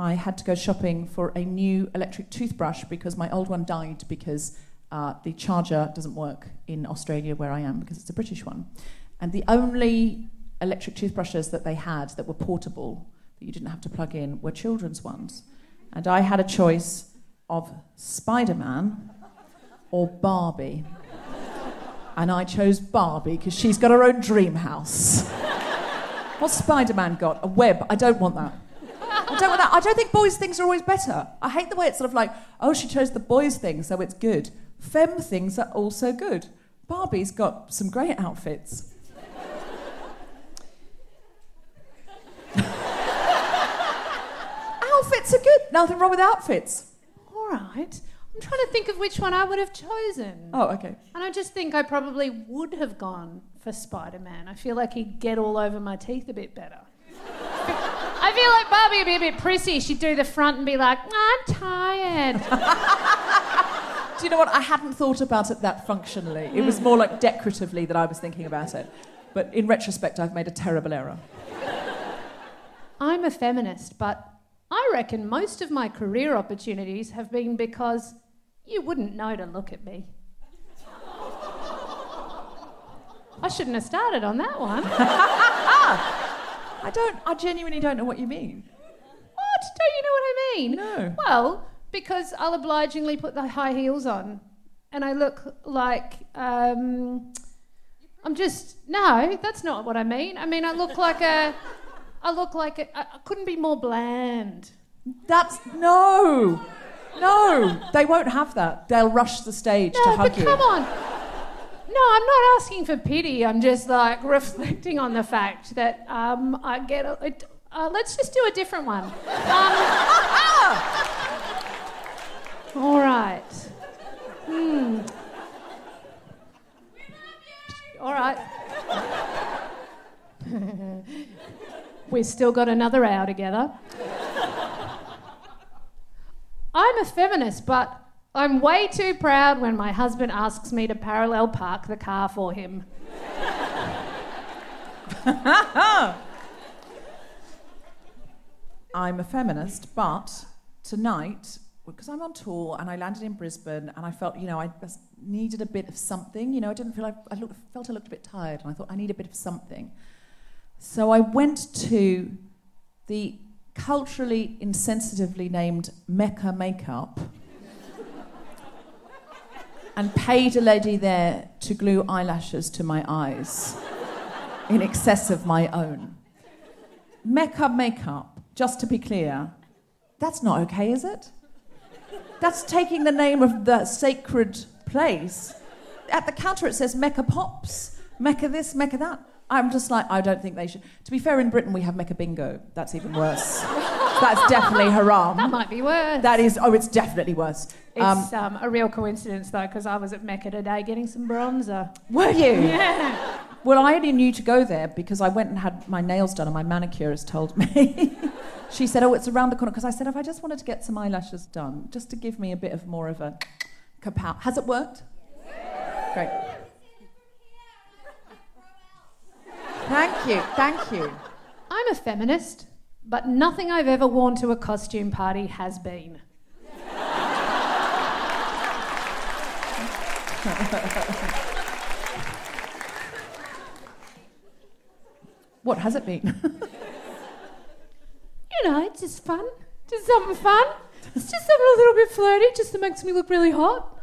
I had to go shopping for a new electric toothbrush because my old one died because uh, the charger doesn't work in Australia where I am because it's a British one. And the only electric toothbrushes that they had that were portable, that you didn't have to plug in, were children's ones. And I had a choice of Spider Man or Barbie. And I chose Barbie because she's got her own dream house. What's Spider Man got? A web. I don't want that. I don't want that. I don't think boys' things are always better. I hate the way it's sort of like, oh, she chose the boys' thing, so it's good. Femme things are also good. Barbie's got some great outfits. outfits are good. Nothing wrong with outfits. All right. I'm trying to think of which one I would have chosen. Oh, okay. And I just think I probably would have gone for Spider Man. I feel like he'd get all over my teeth a bit better. I feel like Barbie would be a bit prissy. She'd do the front and be like, I'm tired. Do you know what? I hadn't thought about it that functionally. It was hmm. more like decoratively that I was thinking about it. But in retrospect, I've made a terrible error. I'm a feminist, but I reckon most of my career opportunities have been because you wouldn't know to look at me. I shouldn't have started on that one. Ah! I don't, I genuinely don't know what you mean. What? Don't you know what I mean? No. Well, because I'll obligingly put the high heels on and I look like. Um, I'm just. No, that's not what I mean. I mean, I look like a. I look like a. I couldn't be more bland. That's, no, no, they won't have that. They'll rush the stage to No, hug but you. come on. No, I'm not asking for pity. I'm just like reflecting on the fact that um, I get. A, it, uh, let's just do a different one. Um, all right. Hmm. All right. We've still got another hour together. I'm a feminist, but I'm way too proud when my husband asks me to parallel park the car for him. I'm a feminist, but tonight, because I'm on tour and I landed in Brisbane and I felt, you know, I needed a bit of something. You know, I didn't feel like, I looked, felt I looked a bit tired and I thought, I need a bit of something. So I went to the culturally insensitively named Mecca Makeup and paid a lady there to glue eyelashes to my eyes in excess of my own. Mecca Makeup, just to be clear, that's not okay, is it? That's taking the name of the sacred place. At the counter it says Mecca Pops, Mecca this, Mecca that. I'm just like, I don't think they should. To be fair, in Britain we have Mecca Bingo. That's even worse. That's definitely haram. That might be worse. That is, oh, it's definitely worse. Um, It's um, a real coincidence though, because I was at Mecca today getting some bronzer. were you? Yeah. Well, I only knew to go there because I went and had my nails done, and my manicurist told me. she said, "Oh, it's around the corner." Because I said, "If I just wanted to get some eyelashes done, just to give me a bit of more of a kapow." Has it worked? Great. Thank you. Thank you. I'm a feminist, but nothing I've ever worn to a costume party has been. What has it been? You know, it's just fun. Just something fun. It's just something a little bit flirty, just that makes me look really hot.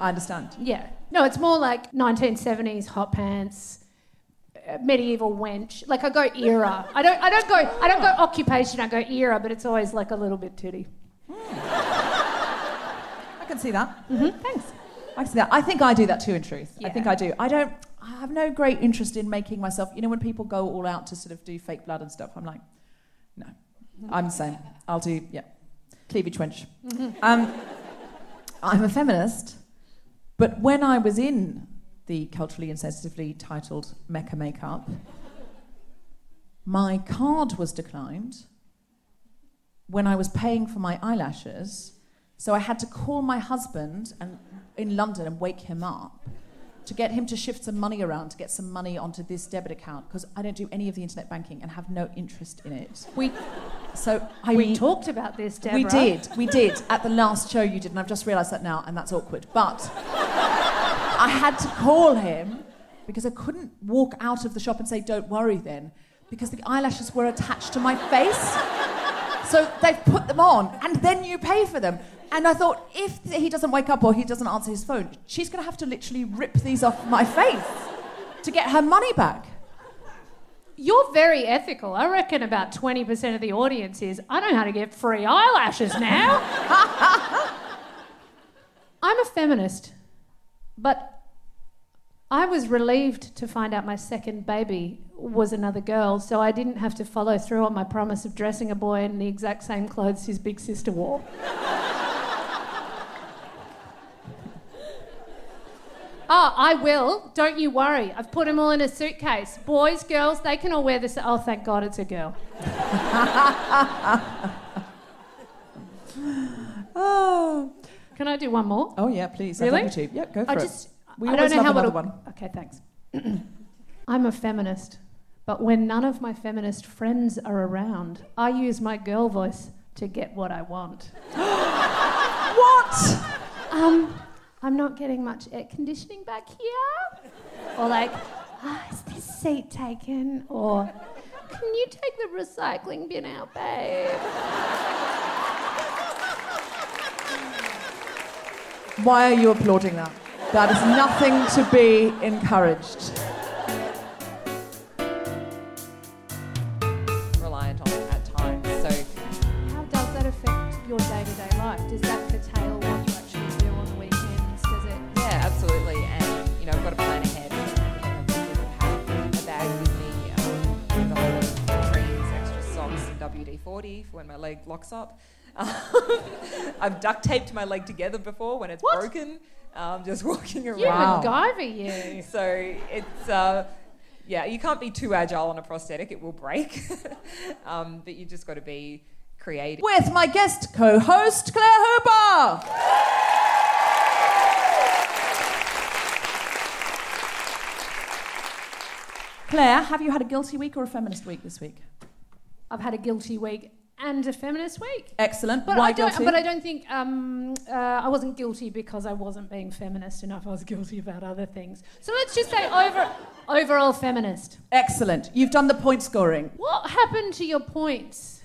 I understand. Yeah. No, it's more like 1970s hot pants, uh, medieval wench. Like I go era. I don't. I don't go. I don't go occupation. I go era, but it's always like a little bit titty. I can see that. Mm-hmm. Thanks. I see that. I think I do that too. In truth, I think I do. I don't. I have no great interest in making myself. You know, when people go all out to sort of do fake blood and stuff, I'm like, no. I'm the same. I'll do yeah, cleavage wench. Um, I'm a feminist, but when I was in the culturally insensitively titled Mecca Makeup, my card was declined when I was paying for my eyelashes. So I had to call my husband and, in London and wake him up to get him to shift some money around to get some money onto this debit account because I don't do any of the internet banking and have no interest in it. We So I we talked about this, Deborah. we did, we did at the last show you did, and I've just realised that now, and that's awkward. But I had to call him because I couldn't walk out of the shop and say, "Don't worry," then, because the eyelashes were attached to my face. So they've put them on, and then you pay for them. And I thought, if he doesn't wake up or he doesn't answer his phone, she's going to have to literally rip these off my face to get her money back. You're very ethical. I reckon about 20% of the audience is, I know how to get free eyelashes now. I'm a feminist, but I was relieved to find out my second baby was another girl, so I didn't have to follow through on my promise of dressing a boy in the exact same clothes his big sister wore. Oh, I will. Don't you worry. I've put them all in a suitcase. Boys, girls, they can all wear this. Oh, thank God it's a girl. Oh, Can I do one more? oh yeah, please. Really? I'd love you to. Yeah, go for I it. just. We I don't know how another one. Okay, thanks. I'm a feminist, but when none of my feminist friends are around, I use my girl voice to get what I want. What? Um, I'm not getting much air conditioning back here. Or like, ah, is this seat taken? Or can you take the recycling bin out, babe? Why are you applauding that? That is nothing to be encouraged. reliant on at times. So How does that affect your day-to-day life? Does that curtail what you actually do on the weekends? Does it? yeah, absolutely. And you know, I've got to plan ahead. I've have a bag with me um, with whole lot of creams, extra socks, and WD-40 for when my leg locks up. I've duct taped my leg together before when it's What? broken. Um, just walking around. You Wow. MacGyver, you. So it's uh, yeah, you can't be too agile on a prosthetic; it will break. um, but you just got to be creative. With my guest co host, Claire Hooper. Claire, have you had a guilty week or a feminist week this week? I've had a guilty week and a feminist week. Excellent. But Why I don't. guilty? But I don't think um, uh, I wasn't guilty because I wasn't being feminist enough. I was guilty about other things. So let's just say over, overall feminist. Excellent. You've done the point scoring. What happened to your points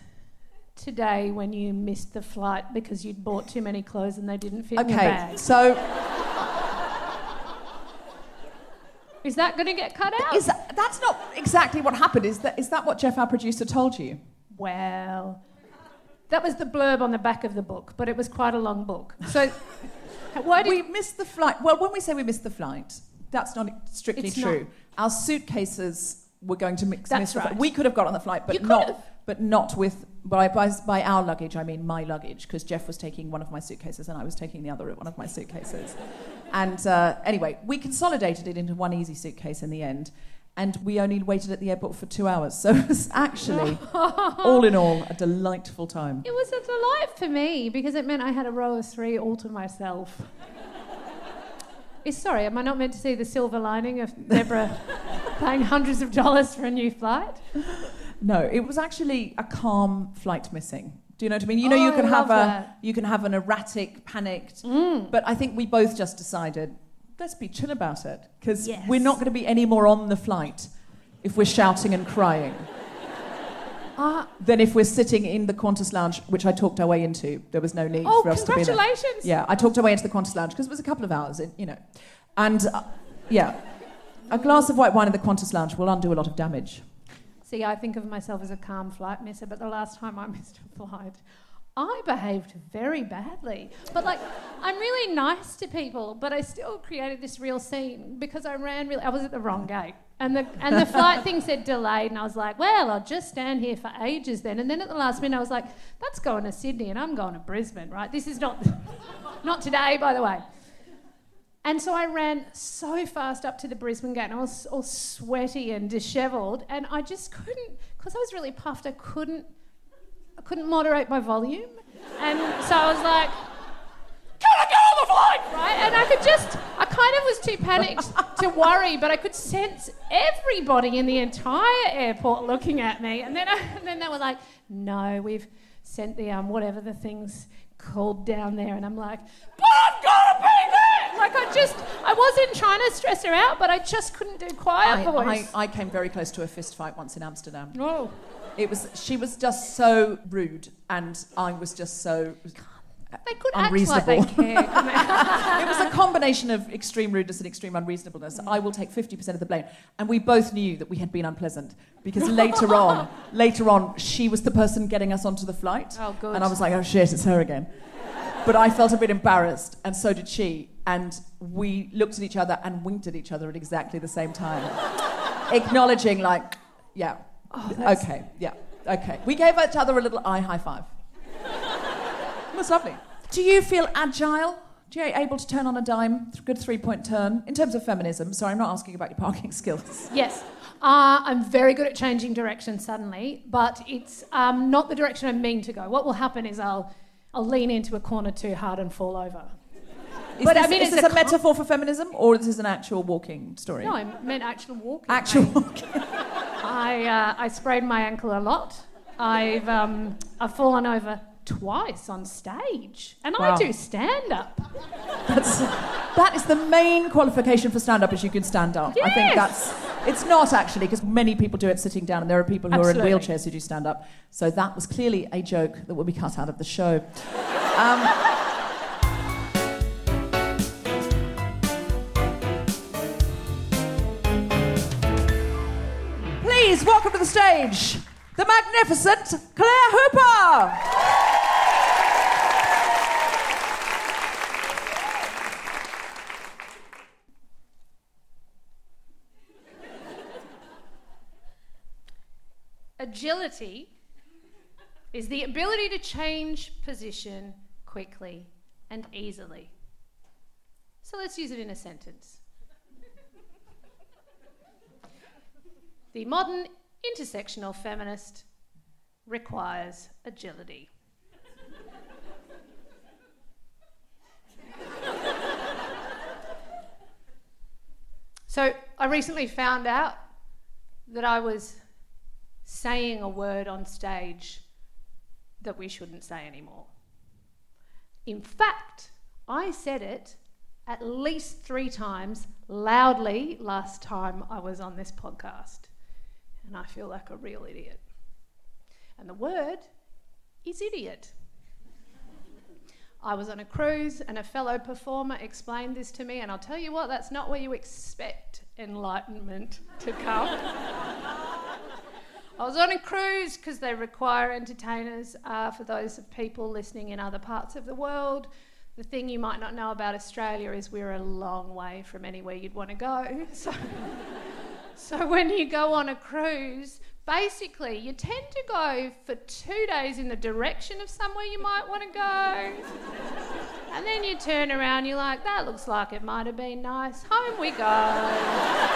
today when you missed the flight because you'd bought too many clothes and they didn't fit in your bag. Okay, so Is that going to get cut out? is that, that's not exactly what happened. Is that, is that what Jeff, our producer, told you? Well, that was the blurb on the back of the book, but it was quite a long book. So, why did We missed the flight. Well, when we say we missed the flight, that's not strictly It's true. not. Our suitcases were going to mix. That's miss right. We could have got on the flight, but not. have. But not with by, by by our luggage. I mean my luggage, because Jeff was taking one of my suitcases and I was taking the other one of my suitcases. and uh, anyway, we consolidated it into one easy suitcase in the end. And we only waited at the airport for two hours. So it was actually, all in all, a delightful time. It was a delight for me because it meant I had a row of three all to myself. Sorry, am I not meant to see the silver lining of Deborah paying hundreds of dollars for a new flight? No, it was actually a calm flight missing. Do you know what I mean? You know, Oh, you can have a that. Mm. you can have an erratic, panicked. But I think we both just decided, let's be chill about it because Yes. we're not going to be any more on the flight if we're shouting and crying Ah, than if we're sitting in the Qantas lounge, which I talked our way into. There was no need oh, for us to be there. congratulations! Yeah, I talked our way into the Qantas lounge because it was a couple of hours, it- you know, and uh, yeah, a glass of white wine in the Qantas lounge will undo a lot of damage. See, I think of myself as a calm flight misser, but the last time I missed a flight, I behaved very badly. But like, I'm really nice to people, but I still created this real scene because I ran really. I was at the wrong gate, and the and the flight thing said delayed, and I was like, well, I'll just stand here for ages then. And then at the last minute, I was like, that's going to Sydney, and I'm going to Brisbane, right? This is not not today, by the way. And so I ran so fast up to the Brisbane gate and I was all sweaty and dishevelled and I just couldn't because I was really puffed I couldn't I couldn't moderate my volume. And so I was like can I get on the flight? right? And I could just I kind of was too panicked to worry but I could sense everybody in the entire airport looking at me. And then I, and then they were like no we've sent the um whatever the things called down there. And I'm like but I'm gonna be there! like I just I wasn't trying to stress her out but I just couldn't do quiet I, voice. I, I came very close to a fist fight once in Amsterdam. oh It was she was just so rude, and I was just so. they could act like Unreasonable. they care? It was a combination of extreme rudeness and extreme unreasonableness. I will take fifty percent of the blame, and we both knew that we had been unpleasant because later on, later on, she was the person getting us onto the flight. Oh, good. And I was like, oh shit, it's her again. But I felt a bit embarrassed, and so did she. And we looked at each other and winked at each other at exactly the same time, acknowledging, like, yeah, okay, yeah, okay. We gave each other a little eye high five. It was lovely. Do you feel agile? Do you able to turn on a dime, good three-point turn in terms of feminism? Sorry, I'm not asking about your parking skills. Yes. Uh, I'm very good at changing direction suddenly, but it's um, not the direction I mean to go. What will happen is I'll, I'll lean into a corner too hard and fall over. Is But, I mean, is this a a, con- metaphor for feminism, or is this an actual walking story? No, I meant actual walking. actual walking. I, uh, I sprayed my ankle a lot. I've, um, I've fallen over twice on stage, and Wow. I do stand up. That's, that is the main qualification for stand-up is you can stand up. I think that's. It's not actually because many people do it sitting down, and there are people who Absolutely. are in wheelchairs who do stand up. So that was clearly a joke that will be cut out of the show. Um, Please welcome to the stage the magnificent Claire Hooper. Agility is the ability to change position quickly and easily. So let's use it in a sentence. The modern intersectional feminist requires agility. so I recently found out that I was saying a word on stage that we shouldn't say anymore. In fact, I said it at least three times loudly last time I was on this podcast. And I feel like a real idiot. And the word is idiot. I was on a cruise and a fellow performer explained this to me, and I'll tell you what, that's not where you expect enlightenment to come. I was on a cruise because they require entertainers uh, for those of people listening in other parts of the world. The thing you might not know about Australia is we're a long way from anywhere you'd want to go. So, so when you go on a cruise, basically you tend to go for two days in the direction of somewhere you might want to go. and then you turn around, you're like, that looks like it might have been nice. Home we go.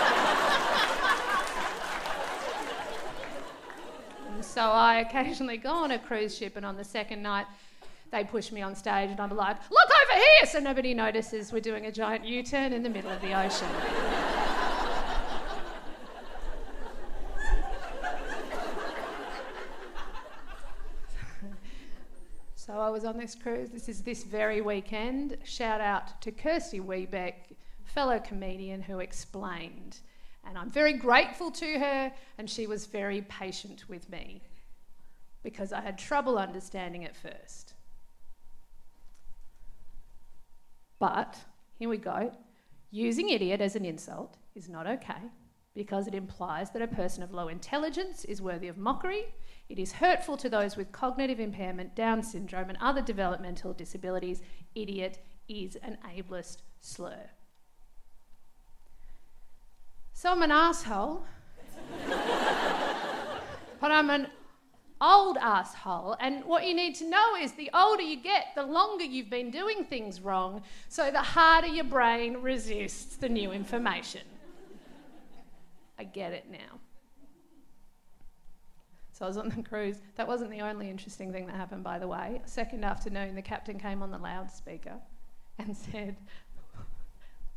So I occasionally go on a cruise ship, and on the second night, they push me on stage, and I'm like, look over here! So nobody notices we're doing a giant U turn in the middle of the ocean. So I was on this cruise. This is this very weekend. Shout out to Kirsty Webeck, fellow comedian who explained. And I'm very grateful to her, and she was very patient with me because I had trouble understanding at first. But here we go. Using idiot as an insult is not okay because it implies that a person of low intelligence is worthy of mockery. It is hurtful to those with cognitive impairment, Down syndrome, and other developmental disabilities. Idiot is an ableist slur. So I'm an asshole. but I'm an old asshole. And what you need to know is the older you get, the longer you've been doing things wrong, so the harder your brain resists the new information. I get it now. So I was on the cruise. That wasn't the only interesting thing that happened, by the way. Second afternoon, the captain came on the loudspeaker and said,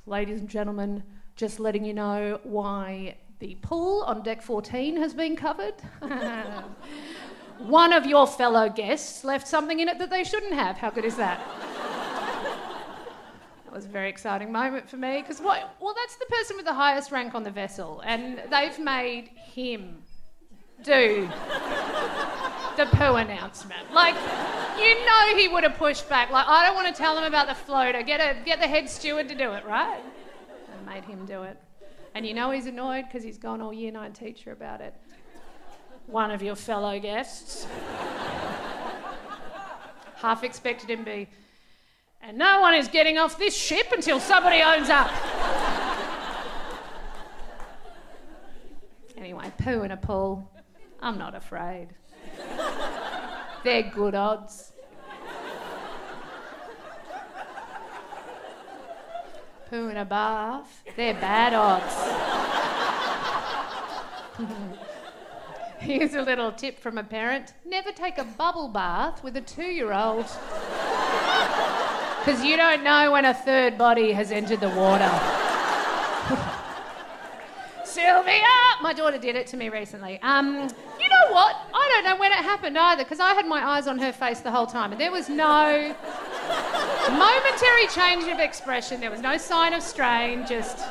Ladies and gentlemen, just letting you know why the pool on deck 14 has been covered. One of your fellow guests left something in it that they shouldn't have. How good is that? That was a very exciting moment for me because? Well, that's the person with the highest rank on the vessel, and they've made him do the poo announcement. Like, you know, he would have pushed back. Like, I don't want to tell them about the floater. Get a get the head steward to do it, right? I made him do it, and you know he's annoyed because he's gone all year nine teacher about it. One of your fellow guests. Half expected him to be and no one is getting off this ship until somebody owns up. anyway, poo in a pool. I'm not afraid. They're good odds. Poo in a bath. They're bad odds. Here's a little tip from a parent never take a bubble bath with a two year old. Because you don't know when a third body has entered the water. Sylvia! My daughter did it to me recently. Um, you know what? I don't know when it happened either, because I had my eyes on her face the whole time, and there was no momentary change of expression. There was no sign of strain, just, just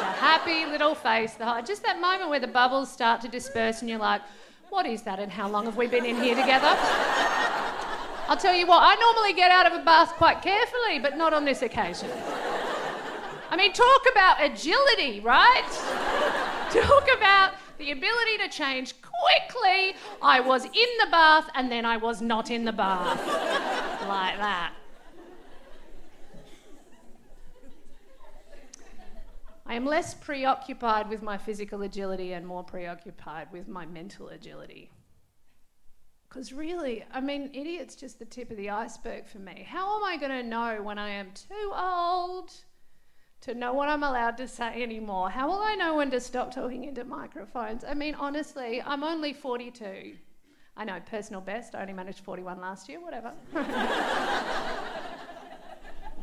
a happy little face. The just that moment where the bubbles start to disperse, and you're like, what is that, and how long have we been in here together? I'll tell you what, I normally get out of a bath quite carefully, but not on this occasion. I mean, talk about agility, right? talk about the ability to change quickly. I was in the bath and then I was not in the bath. like that. I am less preoccupied with my physical agility and more preoccupied with my mental agility. Because really, I mean, idiot's just the tip of the iceberg for me. How am I going to know when I am too old, to know what I'm allowed to say anymore. How will I know when to stop talking into microphones? I mean, honestly, I'm only 42. I know, personal best. I only managed 41 last year, whatever. but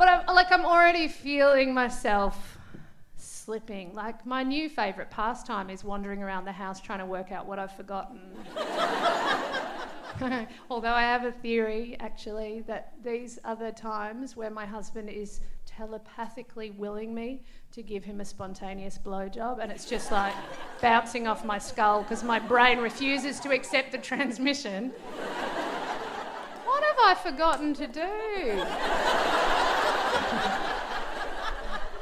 I'm, like, I'm already feeling myself slipping. Like, my new favourite pastime is wandering around the house trying to work out what I've forgotten. Although I have a theory, actually, that these the times where my husband is telepathically willing me to give him a spontaneous blowjob, and it's just like bouncing off my skull because my brain refuses to accept the transmission. what have I forgotten to do?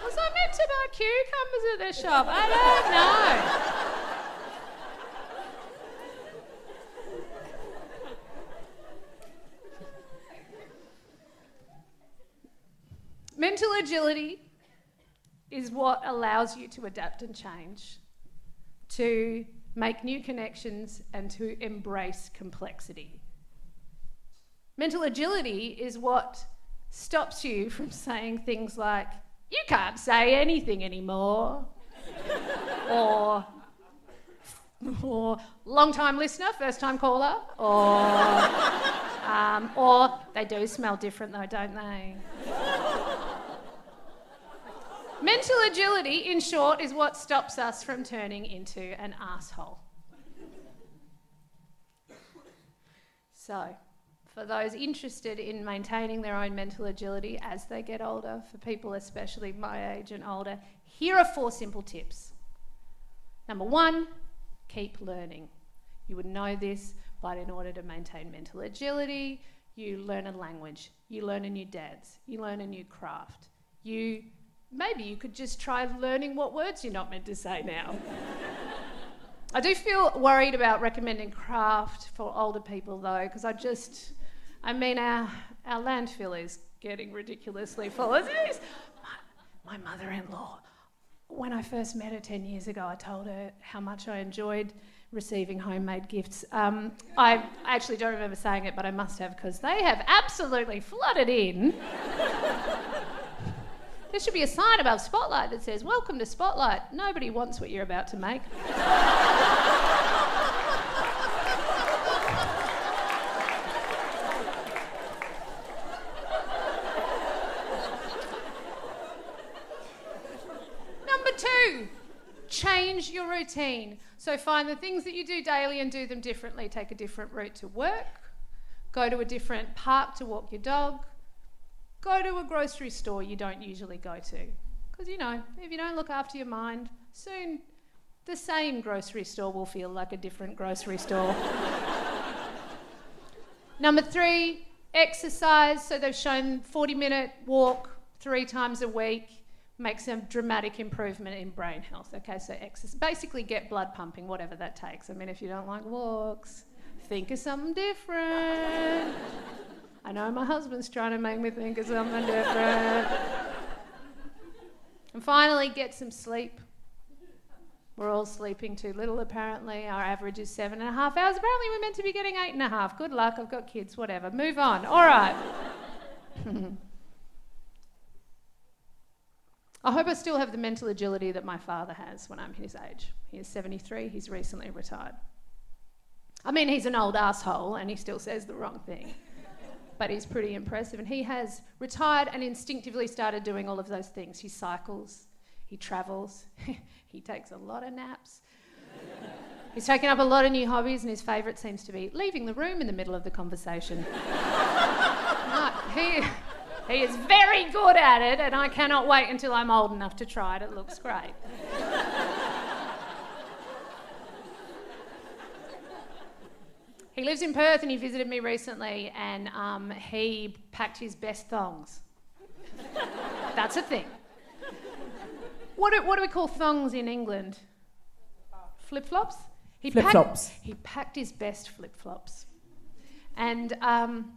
Was I meant to buy cucumbers at the shop? I don't know. Mental agility is what allows you to adapt and change, to make new connections, and to embrace complexity. Mental agility is what stops you from saying things like, you can't say anything anymore, or, or long time listener, first time caller, or, um, or they do smell different though, don't they? Mental agility, in short, is what stops us from turning into an asshole. So, for those interested in maintaining their own mental agility as they get older, for people especially my age and older, here are four simple tips. Number one, keep learning. You would know this, but in order to maintain mental agility, you learn a language, you learn a new dance, you learn a new craft, you maybe you could just try learning what words you're not meant to say now. I do feel worried about recommending craft for older people though, because I just, I mean, our, our landfill is getting ridiculously full. As it is. My, my mother in law, when I first met her 10 years ago, I told her how much I enjoyed receiving homemade gifts. Um, I actually don't remember saying it, but I must have because they have absolutely flooded in. There should be a sign above Spotlight that says, Welcome to Spotlight. Nobody wants what you're about to make. Number two, change your routine. So find the things that you do daily and do them differently. Take a different route to work, go to a different park to walk your dog, go to a grocery store you don't usually go to. Because, you know, if you don't look after your mind, soon the same grocery store will feel like a different grocery store. Number three, exercise. So they've shown 40 minute walk three times a week makes a dramatic improvement in brain health. Okay, so exercise. Basically, get blood pumping, whatever that takes. I mean, if you don't like walks, think of something different. I know my husband's trying to make me think of something different. and finally, get some sleep. We're all sleeping too little, apparently. Our average is seven and a half hours. Apparently, we're meant to be getting eight and a half. Good luck, I've got kids, whatever. Move on. All right. I hope I still have the mental agility that my father has when I'm his age. He is 73, he's recently retired. I mean, he's an old asshole and he still says the wrong thing but he's pretty impressive. And he has retired and instinctively started doing all of those things. He cycles, he travels, he takes a lot of naps. He's taken up a lot of new hobbies, and his favourite seems to be leaving the room in the middle of the conversation. he, he is very good at it, and I cannot wait until I'm old enough to try it. It looks great. He lives in Perth and he visited me recently and um, he packed his best thongs. That's a thing. What do, what do we call thongs in England? Flip flops? He Flip flops. He packed his best flip flops. And, um,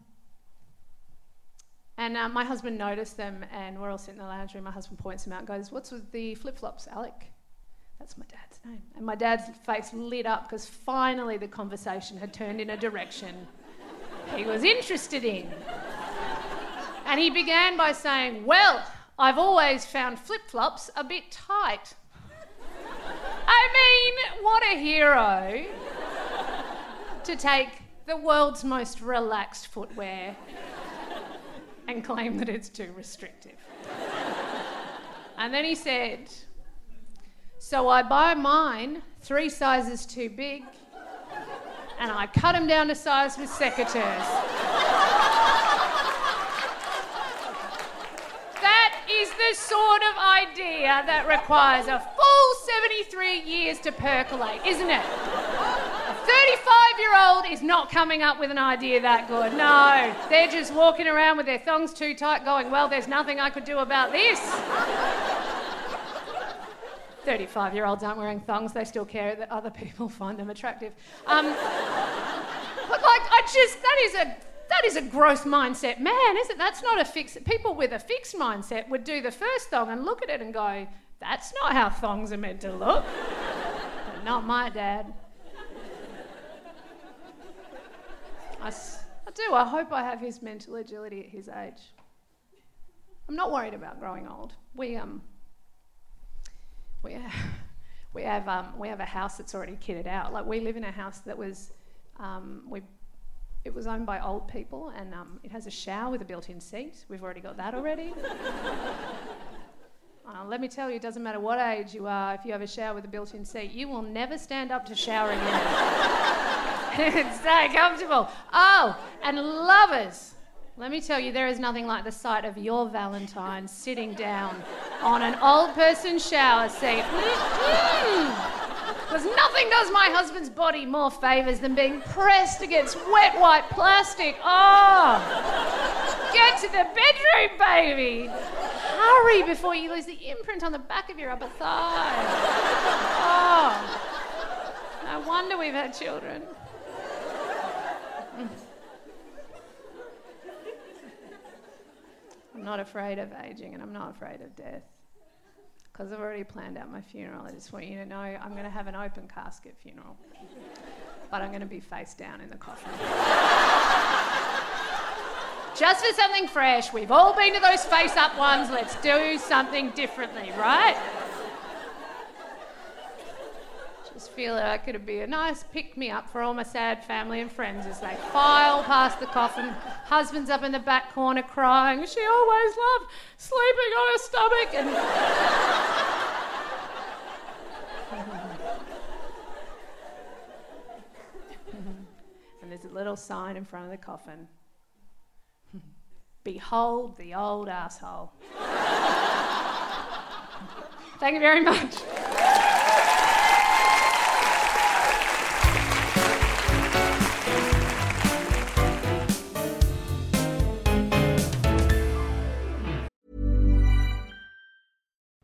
and uh, my husband noticed them and we're all sitting in the lounge room. My husband points them out and goes, What's with the flip flops, Alec? That's my dad's name. And my dad's face lit up because finally the conversation had turned in a direction he was interested in. And he began by saying, Well, I've always found flip flops a bit tight. I mean, what a hero to take the world's most relaxed footwear and claim that it's too restrictive. And then he said, So I buy mine three sizes too big and I cut them down to size with secateurs. That is the sort of idea that requires a full 73 years to percolate, isn't it? A 35 year old is not coming up with an idea that good. No, they're just walking around with their thongs too tight, going, Well, there's nothing I could do about this. 35 year olds aren't wearing thongs, they still care that other people find them attractive. Um, but, like, I just, that is a that is a growth mindset man, isn't it? That's not a fixed. People with a fixed mindset would do the first thong and look at it and go, "That's not how thongs are meant to look." but not my dad. I, I do. I hope I have his mental agility at his age. I'm not worried about growing old. We um. We have, we have um, we have a house that's already kitted out. Like we live in a house that was um, we it was owned by old people and um, it has a shower with a built-in seat. We've already got that already. uh, let me tell you, it doesn't matter what age you are, if you have a shower with a built-in seat, you will never stand up to shower again. it's so comfortable. Oh, and lovers. Let me tell you, there is nothing like the sight of your Valentine sitting down on an old person's shower seat. Mm-hmm. Because nothing does my husband's body more favours than being pressed against wet white plastic. Oh! Get to the bedroom, baby! Hurry before you lose the imprint on the back of your upper thigh. Oh! No wonder we've had children. I'm not afraid of aging and I'm not afraid of death because I've already planned out my funeral. I just want you to know I'm going to have an open casket funeral, but I'm going to be face down in the coffin. just for something fresh. We've all been to those face up ones. Let's do something differently, right? Just feel like it'd be a nice pick me up for all my sad family and friends as they file past the coffin. Husband's up in the back corner crying. She always loved sleeping on her stomach and. and there's a little sign in front of the coffin. Behold the old asshole. Thank you very much.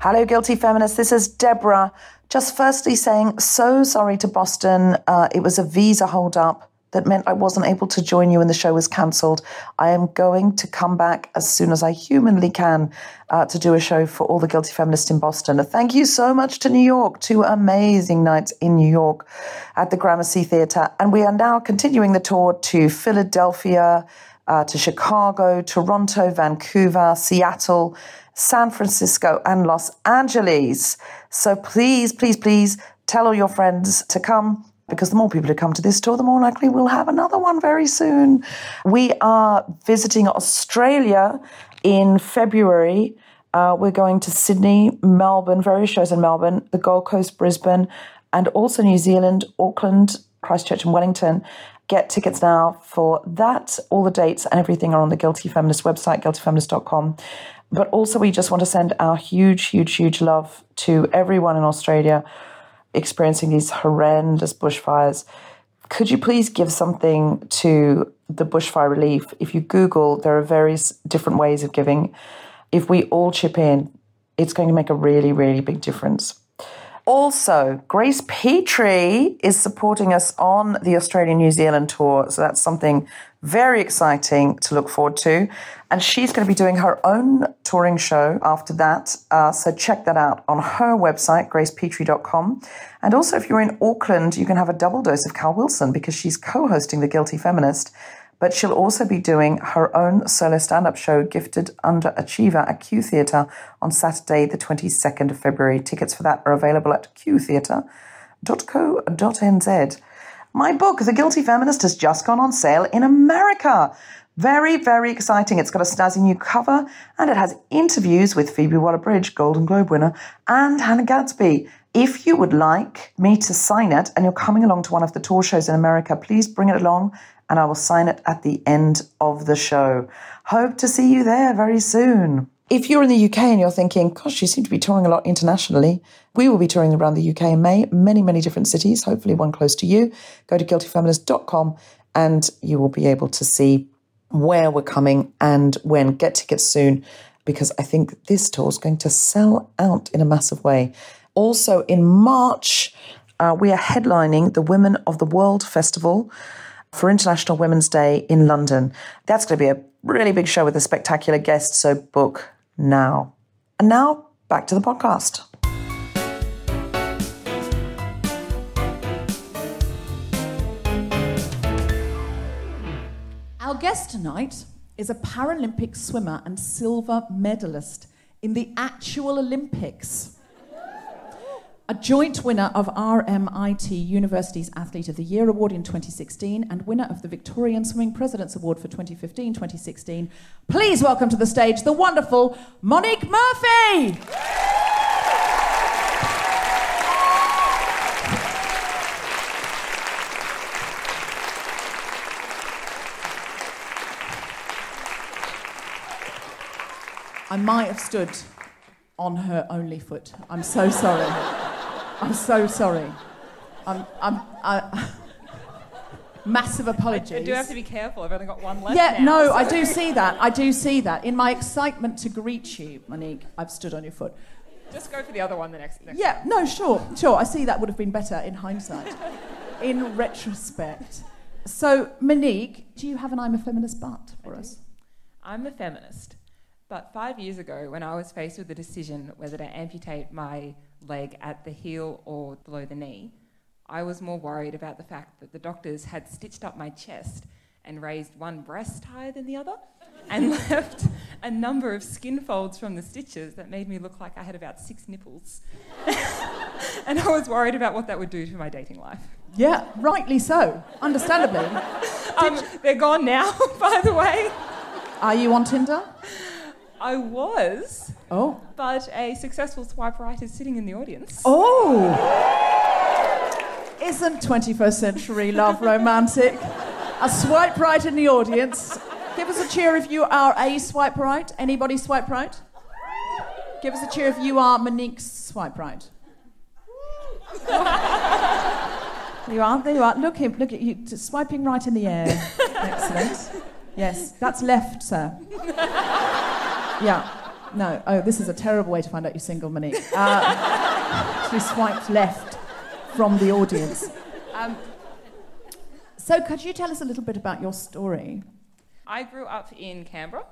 Hello, guilty feminists. This is Deborah. Just firstly saying so sorry to Boston. Uh, it was a visa holdup. that meant I wasn't able to join you and the show was cancelled. I am going to come back as soon as I humanly can uh, to do a show for all the Guilty Feminists in Boston. Thank you so much to New York, two amazing nights in New York at the Gramercy Theatre. And we are now continuing the tour to Philadelphia, uh, to Chicago, Toronto, Vancouver, Seattle, San Francisco, and Los Angeles. So please, please, please tell all your friends to come because the more people who come to this tour, the more likely we'll have another one very soon. We are visiting Australia in February. Uh, we're going to Sydney, Melbourne, various shows in Melbourne, the Gold Coast, Brisbane, and also New Zealand, Auckland, Christchurch, and Wellington. Get tickets now for that. All the dates and everything are on the Guilty Feminist website, guiltyfeminist.com. But also, we just want to send our huge, huge, huge love to everyone in Australia experiencing these horrendous bushfires. Could you please give something to the bushfire relief? If you Google, there are various different ways of giving. If we all chip in, it's going to make a really, really big difference. Also, Grace Petrie is supporting us on the Australian New Zealand tour. So that's something very exciting to look forward to. And she's going to be doing her own touring show after that. Uh, so check that out on her website, gracepetrie.com. And also, if you're in Auckland, you can have a double dose of Cal Wilson because she's co hosting The Guilty Feminist but she'll also be doing her own solo stand up show, Gifted Underachiever, at Q Theatre on Saturday, the 22nd of February. Tickets for that are available at qtheatre.co.nz. My book, The Guilty Feminist, has just gone on sale in America. Very, very exciting. It's got a snazzy new cover and it has interviews with Phoebe Waller Bridge, Golden Globe winner, and Hannah Gadsby. If you would like me to sign it and you're coming along to one of the tour shows in America, please bring it along and I will sign it at the end of the show. Hope to see you there very soon. If you're in the UK and you're thinking, gosh, you seem to be touring a lot internationally, we will be touring around the UK in May, many, many different cities, hopefully one close to you. Go to guiltyfeminist.com and you will be able to see where we're coming and when. Get tickets soon because I think this tour is going to sell out in a massive way. Also, in March, uh, we are headlining the Women of the World Festival for International Women's Day in London. That's going to be a really big show with a spectacular guest, so book now. And now, back to the podcast. Our guest tonight is a Paralympic swimmer and silver medalist in the actual Olympics a joint winner of RMIT University's Athlete of the Year Award in 2016 and winner of the Victorian Swimming President's Award for 2015 2016. Please welcome to the stage the wonderful Monique Murphy! I might have stood on her only foot. I'm so sorry. I'm so sorry. I'm, I'm, I, massive apologies. I do have to be careful. I've only got one left. Yeah, now, no, so. I do see that. I do see that. In my excitement to greet you, Monique, I've stood on your foot. Just go for the other one the next. next yeah, time. no, sure, sure. I see that would have been better in hindsight, in retrospect. So, Monique, do you have an I'm a feminist but for I us? Do. I'm a feminist, but five years ago, when I was faced with the decision whether to amputate my leg at the heel or below the knee, I was more worried about the fact that the doctors had stitched up my chest and raised one breast higher than the other and left a number of skin folds from the stitches that made me look like I had about six nipples. and I was worried about what that would do to my dating life. Yeah, rightly so. Understandably. Um, they're gone now, by the way. Are you on Tinder? I was. Oh. But a successful swipe right is sitting in the audience. Oh! Isn't 21st century love romantic? A swipe right in the audience. Give us a cheer if you are a swipe right. Anybody swipe right? Give us a cheer if you are Monique's swipe right. you are, there you are. Look him, look at you, swiping right in the air. Excellent. Yes, that's left, sir. Yeah. No. Oh, this is a terrible way to find out you're single, Monique. Uh, she swiped left from the audience. Um, So, could you tell us a little bit about your story? I grew up in Canberra.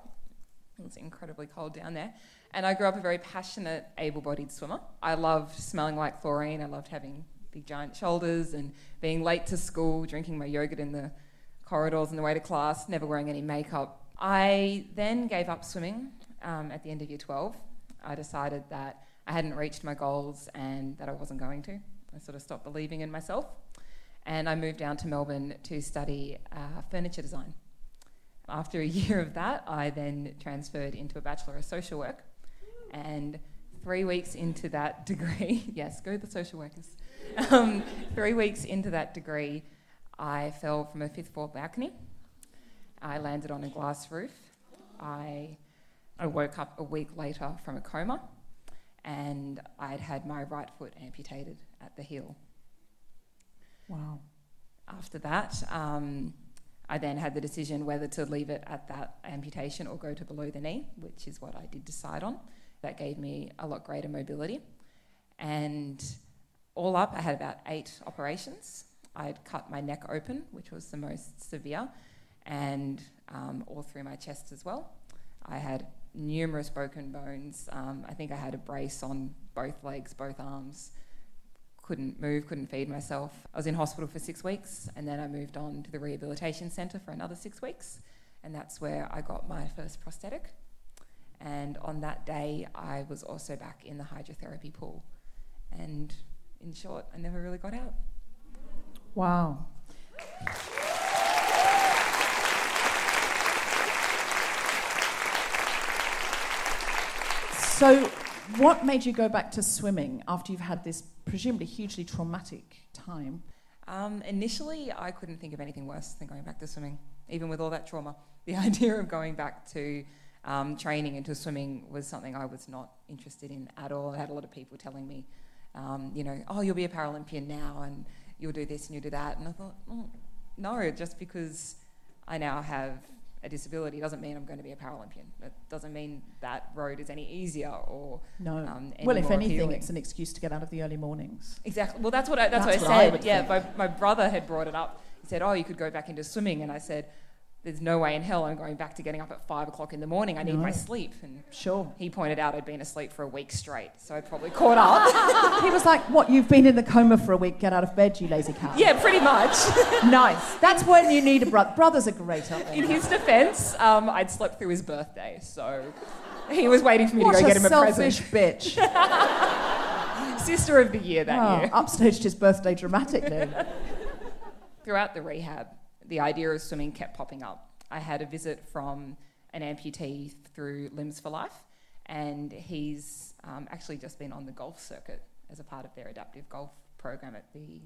It's incredibly cold down there. And I grew up a very passionate, able bodied swimmer. I loved smelling like chlorine. I loved having big, giant shoulders and being late to school, drinking my yogurt in the corridors on the way to class, never wearing any makeup. I then gave up swimming um, at the end of year 12. I decided that I hadn't reached my goals and that I wasn't going to. I sort of stopped believing in myself. And I moved down to Melbourne to study uh, furniture design. After a year of that, I then transferred into a Bachelor of Social Work. And three weeks into that degree, yes, go the social workers. Um, three weeks into that degree, I fell from a fifth floor balcony. I landed on a glass roof. I, I woke up a week later from a coma, and I'd had my right foot amputated at the heel. Wow. After that, um, I then had the decision whether to leave it at that amputation or go to below the knee, which is what I did decide on. That gave me a lot greater mobility. And all up, I had about eight operations. I'd cut my neck open, which was the most severe, and um, all through my chest as well. I had numerous broken bones. Um, I think I had a brace on both legs, both arms. Couldn't move, couldn't feed myself. I was in hospital for six weeks, and then I moved on to the rehabilitation centre for another six weeks, and that's where I got my first prosthetic. And on that day, I was also back in the hydrotherapy pool. And in short, I never really got out. Wow. So, what made you go back to swimming after you've had this presumably hugely traumatic time? Um, initially, I couldn't think of anything worse than going back to swimming, even with all that trauma. The idea of going back to um, training into swimming was something I was not interested in at all. I had a lot of people telling me, um, you know, oh, you'll be a Paralympian now and you'll do this and you'll do that. And I thought, oh, no, just because I now have a disability doesn't mean I'm going to be a Paralympian. It doesn't mean that road is any easier or No. um, any well, if anything, appealing. it's an excuse to get out of the early mornings. Exactly. Well, that's what I, that's, That's what what I I said. would yeah, my, my brother had brought it up. He said, "Oh, you could go back into swimming," and I said, "There's no way in hell I'm going back to getting up at five o'clock in the morning. I need my sleep." And Sure. he pointed out I'd been asleep for a week straight, so I probably caught up. he was like, What, you've been in the coma for a week, get out of bed, you lazy cow. yeah, pretty much. nice. That's when you need a brother. Brothers are great, aren't they? in his defence, um, I'd slept through his birthday, so he was waiting for me what to go get him a selfish present. bitch. Sister of the year that Oh, year. upstaged his birthday dramatically. throughout the rehab, the idea of swimming kept popping up. I had a visit from an amputee through Limbs for Life, and he's um, actually just been on the golf circuit as a part of their adaptive golf program at the.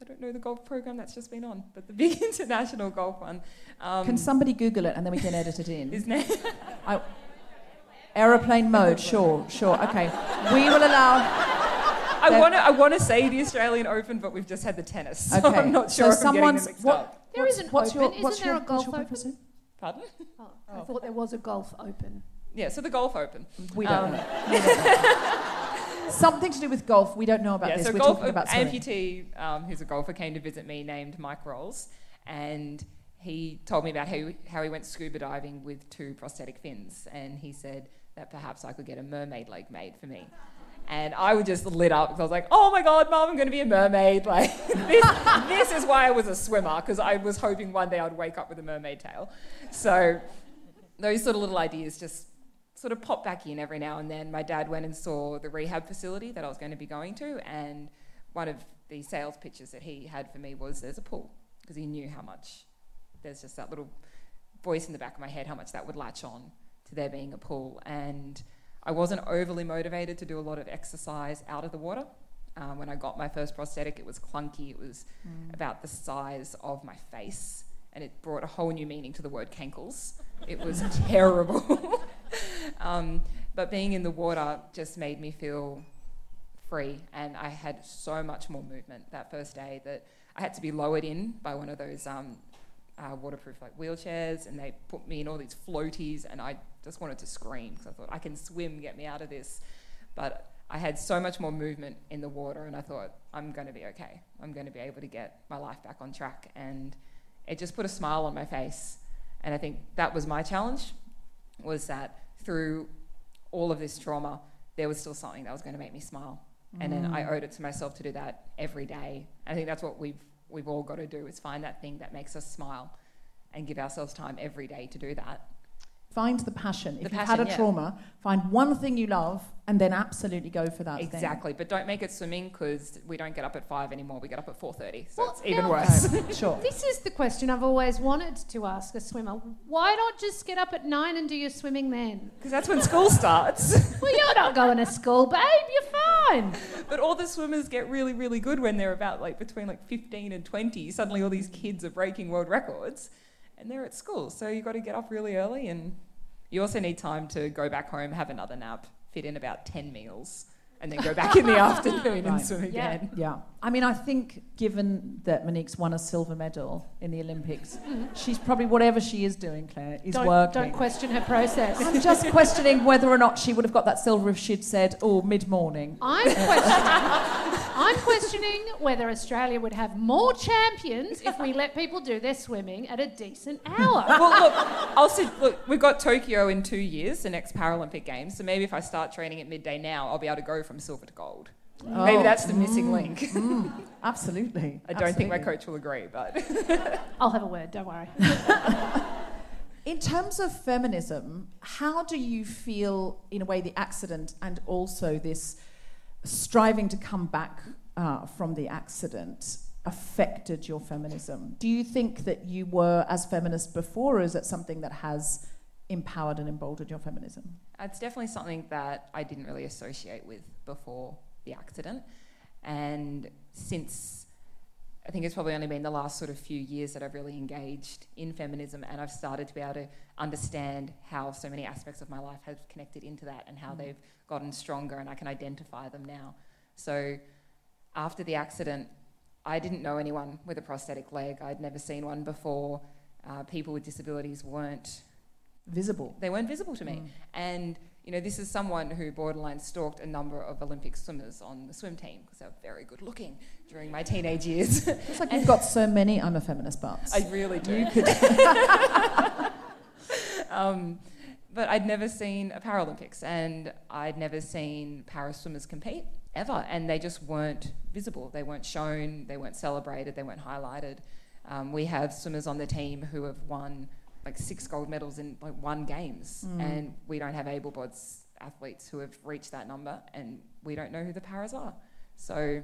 I don't know the golf program that's just been on, but the big international golf one. Um, Can somebody Google it and then we can edit it in? his name. I, aeroplane mode, sure, sure. Okay. We will allow. I want to. I want to say the Australian Open, but we've just had the tennis, so Okay. I'm not sure. So if I'm getting them someone's what? Up. There what's, is an what's open. Your, Isn't what's there your, a golf open? preference? Pardon? Oh, I thought there was a golf open. Yeah, so the golf Open. We don't Um, know. We don't know. Something to do with golf. We don't know about yeah, this. so We're golf, talking about swimming. amputee um, who's a golfer came to visit me named Mike Rolls, and he told me about how he, how he went scuba diving with two prosthetic fins, and he said that perhaps I could get a mermaid leg made for me. And I was just lit up because I was like, "Oh my God, Mum, I'm going to be a mermaid!" Like this, this is why I was a swimmer because I was hoping one day I'd wake up with a mermaid tail. So those sort of little ideas just sort of pop back in every now and then. My dad went and saw the rehab facility that I was going to be going to, and one of the sales pitches that he had for me was there's a pool because he knew how much there's just that little voice in the back of my head how much that would latch on to there being a pool and I wasn't overly motivated to do a lot of exercise out of the water. Um, when I got my first prosthetic, it was clunky. It was about the size of my face, and it brought a whole new meaning to the word cankles. It was terrible. um, but being in the water just made me feel free, and I had so much more movement that first day that I had to be lowered in by one of those um, uh, waterproof like wheelchairs, and they put me in all these floaties, and I just wanted to scream because I thought I can swim, get me out of this. But I had so much more movement in the water, and I thought, I'm going to be okay. I'm going to be able to get my life back on track. And it just put a smile on my face. And I think that was my challenge, was that through all of this trauma, there was still something that was going to make me smile. And then I owed it to myself to do that every day. I think that's what we've, we've all got to do, is find that thing that makes us smile and give ourselves time every day to do that. Find the passion. If The you've had a yeah. trauma, find one thing you love and then absolutely go for that thing. Exactly, but don't make it swimming because we don't get up at five anymore. We get up at four thirty, so Well, it's even now- worse. Sure. This is the question I've always wanted to ask a swimmer. Why not just get up at nine and do your swimming then? Because that's when school starts. Well, you're not going to school, babe. You're fine. but all the swimmers get really, really good when they're about like between like fifteen and twenty. Suddenly, all these kids are breaking world records, and they're at school. So you've got to get up really early, and you also need time to go back home, have another nap, fit in about ten meals, and then go back in the afternoon and swim Yeah. again. Yeah. I mean, I think given that Monique's won a silver medal in the Olympics, she's probably, whatever she is doing, Claire, is Don't, working. don't question her process. I'm just questioning whether or not she would have got that silver if she'd said, oh, mid morning. I'm questioning. I'm questioning whether Australia would have more champions if we let people do their swimming at a decent hour. well, look, I'll see. Look, we've got Tokyo in two years, the next Paralympic Games. So maybe if I start training at midday now, I'll be able to go from silver to gold. Maybe Oh. that's the missing link. Absolutely. I don't think my coach will agree, but I'll have a word. Don't worry. In terms of feminism, how do you feel, in a way, the accident and also this striving to come back uh, from the accident affected your feminism? Do you think that you were as feminist before, or is it something that has empowered and emboldened your feminism? it's definitely something that I didn't really associate with before the accident. And since I think it's probably only been the last sort of few years that I've really engaged in feminism and I've started to be able to understand how so many aspects of my life have connected into that and how they've gotten stronger and I can identify them now. So after the accident, I didn't know anyone with a prosthetic leg. I'd never seen one before. Uh, people with disabilities weren't Visible. they weren't visible to me. And you know, this is someone who borderline stalked a number of Olympic swimmers on the swim team because they were very good looking during my teenage years. It's like you've got so many I'm a feminist butts. I really do. You could. um, but I'd never seen a Paralympics and I'd never seen para swimmers compete ever. And they just weren't visible. They weren't shown, they weren't celebrated, they weren't highlighted. Um, we have swimmers on the team who have won like six gold medals in like one games, hmm. and we don't have able bodied athletes who have reached that number, and we don't know who the paras are. So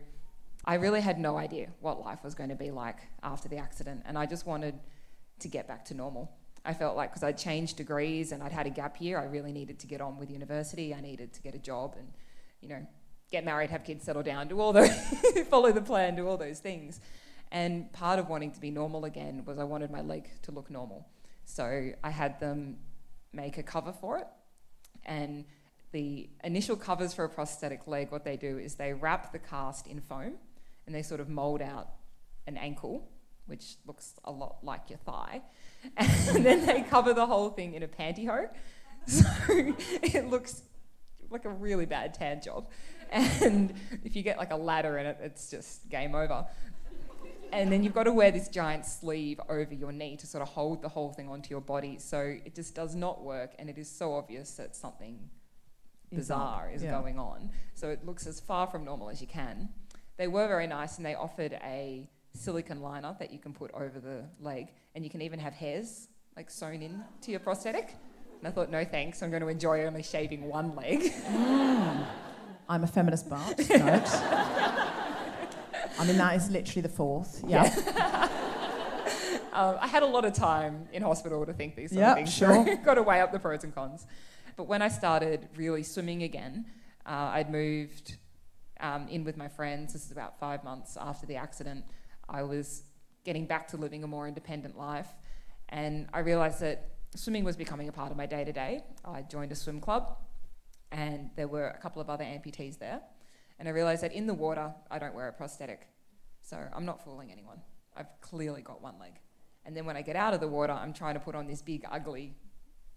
I really had no idea what life was going to be like after the accident, and I just wanted to get back to normal. I felt like because I'd changed degrees and I'd had a gap year, I really needed to get on with university. I needed to get a job and, you know, get married, have kids, settle down, do all those, follow the plan, do all those things. And part of wanting to be normal again was I wanted my leg to look normal. So I had them make a cover for it. And the initial covers for a prosthetic leg, what they do is they wrap the cast in foam and they sort of mold out an ankle, which looks a lot like your thigh. And then they cover the whole thing in a pantyhose. So it looks like a really bad tan job. And if you get like a ladder in it, it's just game over. And then you've got to wear this giant sleeve over your knee to sort of hold the whole thing onto your body. So it just does not work, and it is so obvious that something bizarre is yeah. going on. So it looks as far from normal as you can. They were very nice, and they offered a silicone liner that you can put over the leg, and you can even have hairs like sewn in to your prosthetic. And I thought, no thanks, I'm going to enjoy only shaving one leg. Ah, I'm a feminist butt. I mean, that is literally the fourth. Yeah. Um, I had a lot of time in hospital to think these sort Yeah, of things sure. through. Got to weigh up the pros and cons. But when I started really swimming again, uh, I'd moved um, in with my friends. This is about five months after the accident. I was getting back to living a more independent life, and I realised that swimming was becoming a part of my day to day. I joined a swim club, and there were a couple of other amputees there. And I realised that in the water, I don't wear a prosthetic. So I'm not fooling anyone. I've clearly got one leg. And then when I get out of the water, I'm trying to put on this big, ugly,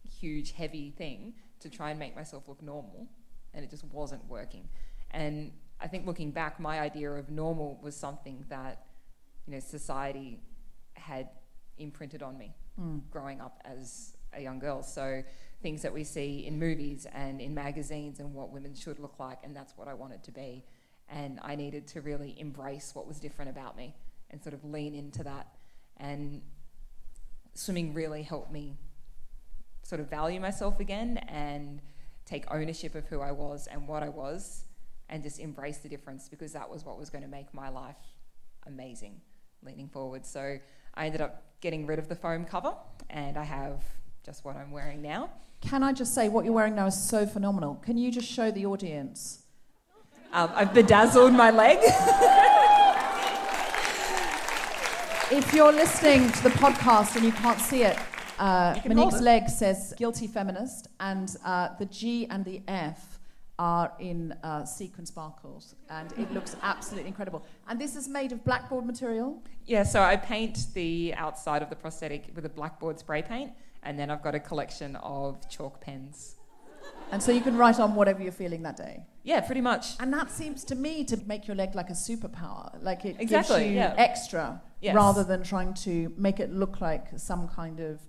huge, heavy thing to try and make myself look normal. And it just wasn't working. And I think looking back, my idea of normal was something that, you know, society had imprinted on me hmm. growing up as a young girl. So things that we see in movies and in magazines and what women should look like, and that's what I wanted to be. And I needed to really embrace what was different about me and sort of lean into that. And swimming really helped me sort of value myself again and take ownership of who I was and what I was and just embrace the difference because that was what was going to make my life amazing leaning forward. So I ended up getting rid of the foam cover and I have just what I'm wearing now. Can I just say what you're wearing now is so phenomenal? Can you just show the audience? Um, I've bedazzled my leg. If you're listening to the podcast and you can't see it, uh, Monique's leg says guilty feminist, and uh, the G and the F are in uh, sequin sparkles, and it looks absolutely incredible. And this is made of blackboard material. yeah, so I paint the outside of the prosthetic with a blackboard spray paint and then I've got a collection of chalk pens. And so you can write on whatever you're feeling that day. Yeah, pretty much. And that seems to me to make your leg like a superpower. Like it Exactly, gives you yeah. extra Yes. rather than trying to make it look like some kind of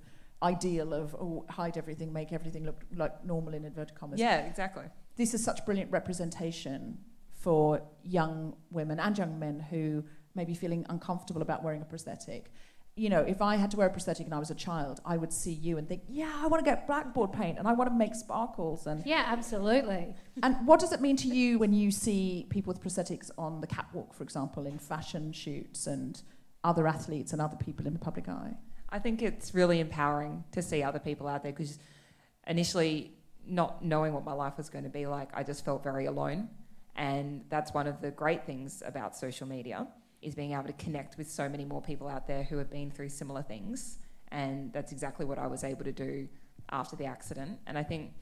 ideal of oh, hide everything, make everything look like normal in inverted commas. Yeah, exactly. This is such brilliant representation for young women and young men who may be feeling uncomfortable about wearing a prosthetic. You know, if I had to wear a prosthetic and I was a child, I would see you and think, yeah, I want to get blackboard paint and I want to make sparkles and Yeah, absolutely. and what does it mean to you when you see people with prosthetics on the catwalk, for example, in fashion shoots and other athletes and other people in the public eye? I think it's really empowering to see other people out there because initially, not knowing what my life was going to be like, I just felt very alone. And that's one of the great things about social media is being able to connect with so many more people out there who have been through similar things. And that's exactly what I was able to do after the accident. And I think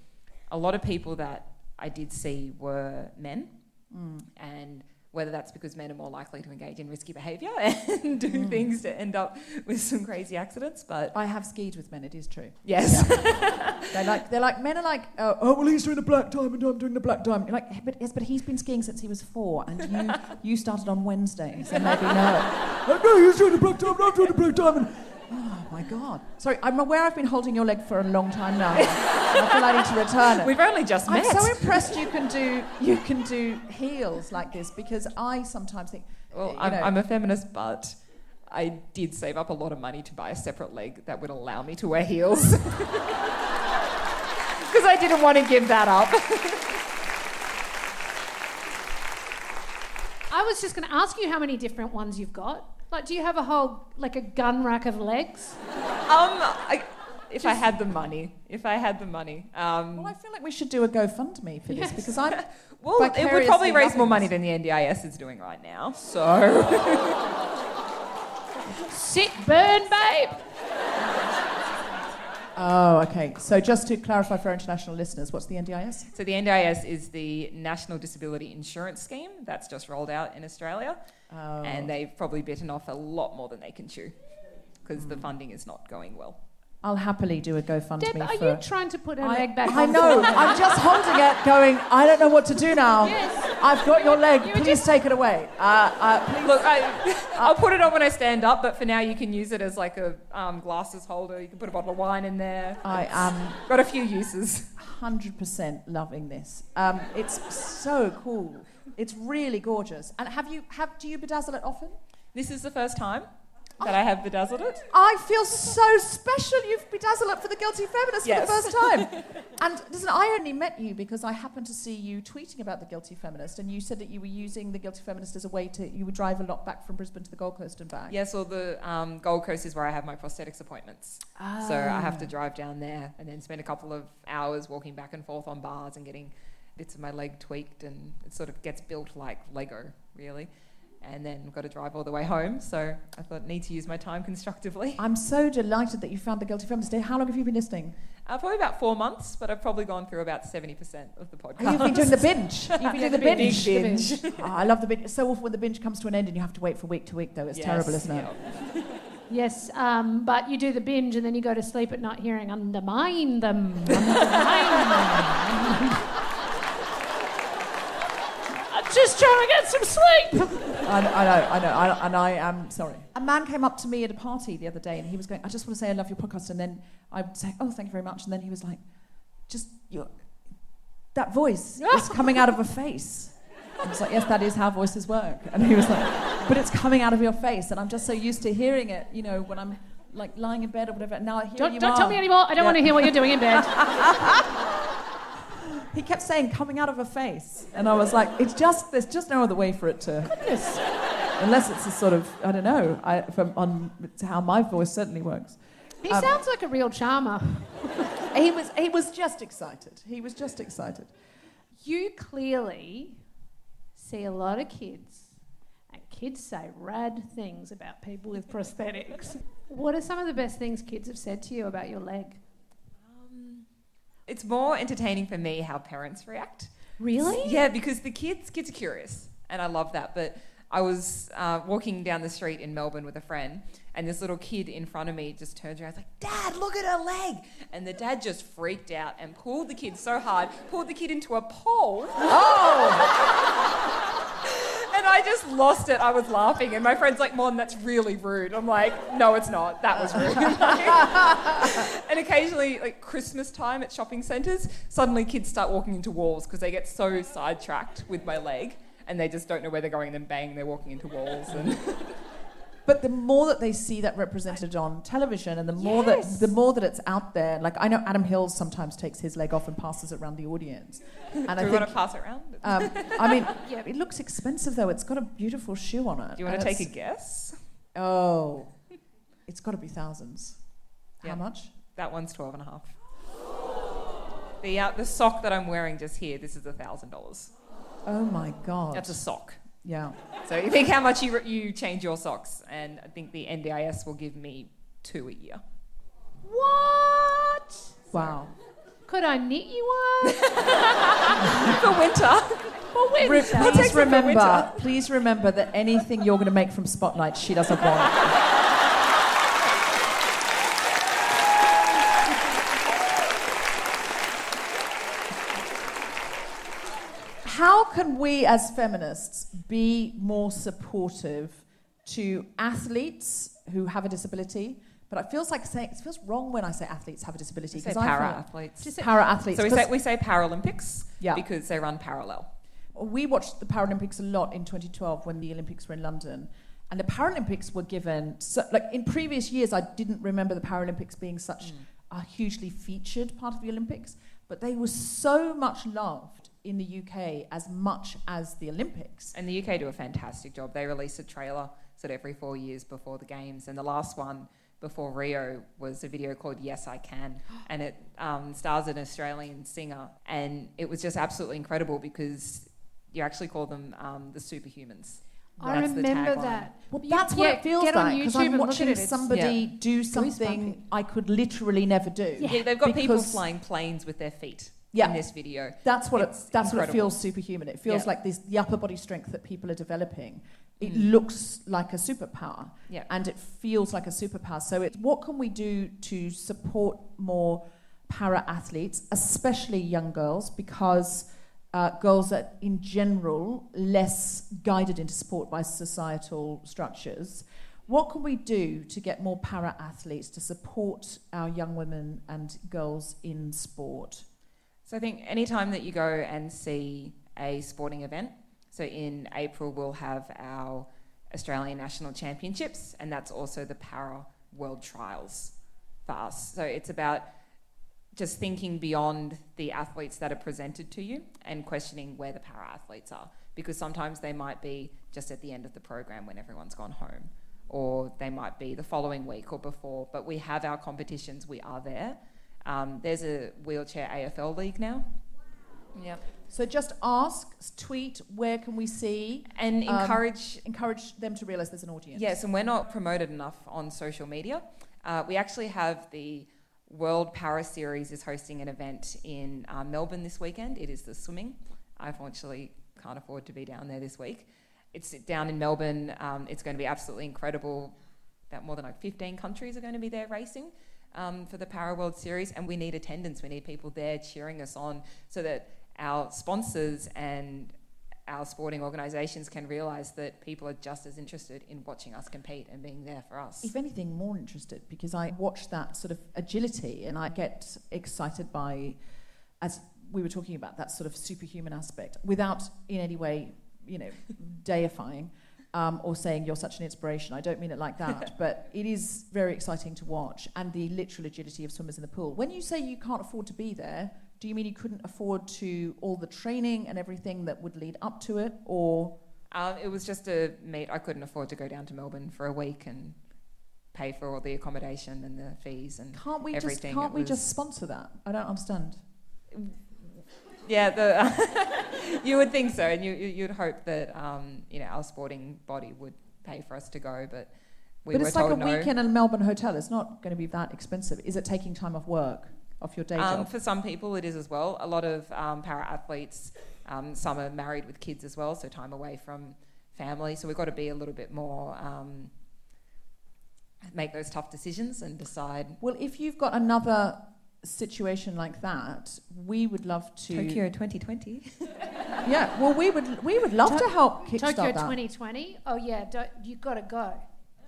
a lot of people that I did see were men. Mm. And whether that's because men are more likely to engage in risky behaviour and do things to end up with some crazy accidents. But I have skied with men, it is true. yes. They're like, they're like men are like, uh, oh, well, he's doing the black diamond, I'm doing the black diamond. You're like, but, yes, but he's been skiing since he was four, and you you started on Wednesday, so maybe no. Like, no, he's doing the black diamond, I'm doing the black diamond. Oh, my God. Sorry, I'm aware I've been holding your leg for a long time now. I feel I need to return it. We've only just met. I'm so impressed you can do you can do heels like this because I sometimes think. well, I'm, know, I'm a feminist, but I did save up a lot of money to buy a separate leg that would allow me to wear heels. Because I didn't want to give that up. I was just going to ask you how many different ones you've got. Like, do you have a whole, like a gun rack of legs? Um, I, if I had the money, if I had the money. Um, well, I feel like we should do a GoFundMe for this Yes. because I'm. well, it would probably raise more money than the NDIS is doing right now. So, Sit, burn, babe. Oh, okay. So just to clarify for our international listeners, what's the NDIS? so the NDIS is the National Disability Insurance Scheme that's just rolled out in Australia. Oh. and they've probably bitten off a lot more than they can chew because the hmm. funding is not going well. I'll happily do a GoFundMe Deb, are for. you trying to put her I, leg back I know. I'm just holding it, going. I don't know what to do now. Yes. I've got your leg. You were Please take it away. Uh, uh, please. Look, I, I'll put it on when I stand up, but for now you can use it as like a um, glasses holder. You can put a bottle of wine in there. I am Got a few uses. 100% loving this. Um, it's so cool. It's really gorgeous. And have you have do you bedazzle it often? This is the first time that I have bedazzled it. I feel so special. You've bedazzled it for the guilty feminist Yes. for the first time. and listen, I only met you because I happened to see you tweeting about the guilty feminist, and you said that you were using the guilty feminist as a way to you would drive a lot back from Brisbane to the Gold Coast and back. Yes, or the um, Gold Coast is where I have my prosthetics appointments. So I have to drive down there and then spend a couple of hours walking back and forth on bars and getting bits of my leg tweaked, and it sort of gets built like Lego, really. And then got to drive all the way home. So I thought need to use my time constructively. I'm so delighted that you found the guilty feminist. How long have you been listening? Uh, probably about four months, but I've probably gone through about 70% of the podcast. Oh, you've been doing the binge. You've been doing the Big binge. binge. Oh, I love the binge. So often when the binge comes to an end and you have to wait for week to week, though, it's Yes, terrible, isn't it? yeah. Yes, um, but you do the binge and then you go to sleep at night hearing undermine them, undermine them. Just trying to get some sleep. I, I know, I know, I, and I am sorry. A man came up to me at a party the other day, and he was going, "I just want to say I love your podcast," and then I would say, "Oh, thank you very much," and then he was like, "Just your that voice is coming out of a face." I was like, "Yes, that is how voices work," and he was like, "But it's coming out of your face," and I'm just so used to hearing it, you know, when I'm like lying in bed or whatever. Now here Don't, you don't are. tell me anymore. I don't want to hear what you're doing in bed. He kept saying coming out of a face, and I was like, "It's just there's just no other way for it to." Goodness. Unless it's a sort of, I don't know, I, from, on it's how my voice certainly works. He Um, sounds like a real charmer. He was, he was just excited. He was just excited. You clearly see a lot of kids, and kids say rad things about people with prosthetics. What are some of the best things kids have said to you about your leg? It's more entertaining for me how parents react. Really? Yeah, because the kids kids are curious, and I love that. But I was uh, walking down the street in Melbourne with a friend, and this little kid in front of me just turns around, and like, "Dad, look at her leg!" And the dad just freaked out and pulled the kid so hard, pulled the kid into a pole. And I just lost it. I was laughing, and my friend's like, Mon, that's really rude." I'm like, "No, it's not. That was rude." and occasionally, like Christmas time at shopping centres, suddenly kids start walking into walls because they get so sidetracked with my leg, and they just don't know where they're going. And then bang, they're walking into walls. And But the more that they see that represented on television, and the more Yes. that the more that it's out there, like I know Adam Hills sometimes takes his leg off and passes it around the audience. And do I we think, want to pass it around? um, I mean, yeah, it looks expensive though. It's got a beautiful shoe on it. do you want to take a guess? Oh, it's got to be thousands. Yeah. How much? That one's twelve and a half. The uh, the sock that I'm wearing just here, this is a thousand dollars. Oh my god. That's a sock. Yeah. So you think how much you, you change your socks, and I think the NDIS will give me two a year. What? Wow. Could I knit you one? For winter. For winter. Re- please remember, winter. please remember that anything you're going to make from Spotlight, she doesn't want. How can we as feminists be more supportive to athletes who have a disability? But it feels like saying it feels wrong when I say athletes have a disability say para athletes. Para athletes. So we say, we say Paralympics Yeah. because they run parallel. we watched the Paralympics a lot in 2012 when the Olympics were in London. And the Paralympics were given, so, like in previous years, I didn't remember the Paralympics being such mm. a hugely featured part of the Olympics, but they were so much loved in the UK as much as the Olympics. And the UK do a fantastic job. They release a trailer sort of every four years before the games, and the last one before Rio was a video called "Yes I Can," and it um, stars an Australian singer, and it was just absolutely incredible because you actually call them um, the superhumans. I That's the remember tagline. that. Well, You- that's what yeah, it feels get like because YouTube I'm and look at watching it. Somebody Yeah. do something I could literally never do. Yeah, they've got people flying planes with their feet Yeah. in this video. That's what It's it, that's what it feels superhuman. It feels Yeah. like this the upper body strength that people are developing. It Mm. looks like a superpower, Yeah. and it feels like a superpower. So, it, what can we do to support more para athletes, especially young girls, because uh, girls are in general less guided into sport by societal structures. What can we do to get more para athletes to support our young women and girls in sport? So I think anytime that you go and see a sporting event, so in April we'll have our Australian National Championships, and that's also the Para World Trials for us. So it's about just thinking beyond the athletes that are presented to you and questioning where the para athletes are, because sometimes they might be just at the end of the program when everyone's gone home, or they might be the following week or before. But we have our competitions, we are there. Um, there's a wheelchair AFL league now. Yep. So just ask, tweet, where can we see? And Um, encourage encourage them to realise there's an audience. Yes, and we're not promoted enough on social media. Uh, we actually have the World Para Series is hosting an event in uh, Melbourne this weekend. It is the swimming. I unfortunately can't afford to be down there this week. It's down in Melbourne. Um, it's going to be absolutely incredible. About more than like 15 countries are going to be there racing um, for the Para World Series, and we need attendance. We need people there cheering us on so that our sponsors and our sporting organisations can realise that people are just as interested in watching us compete and being there for us. If anything, more interested because I watch that sort of agility and I get excited by, as we were talking about, that sort of superhuman aspect without in any way, you know, deifying. Um, or saying you're such an inspiration. I don't mean it like that, but it is very exciting to watch, and the literal agility of swimmers in the pool. When you say you can't afford to be there, do you mean you couldn't afford to all the training and everything that would lead up to it, or Um, it was just a meet. I couldn't afford to go down to Melbourne for a week and pay for all the accommodation and the fees and can't we everything. just can't It we just sponsor that? I don't understand. Yeah, the, you would think so, and you, you- you'd hope that um, you know our sporting body would pay for us to go, but we but were it's like a no. weekend in a Melbourne hotel. It's not going to be that expensive. Is it taking time off work, off your day Um, job? for some people, it is as well. A lot of um, para athletes, um, some are married with kids as well, so time away from family. So we've got to be a little bit more, um, make those tough decisions and decide. Well, if you've got another situation like that, we would love to. Tokyo 2020. Yeah, well, we would we would love to help Tokyo kickstart that. 2020. Oh yeah, don't, you got to go.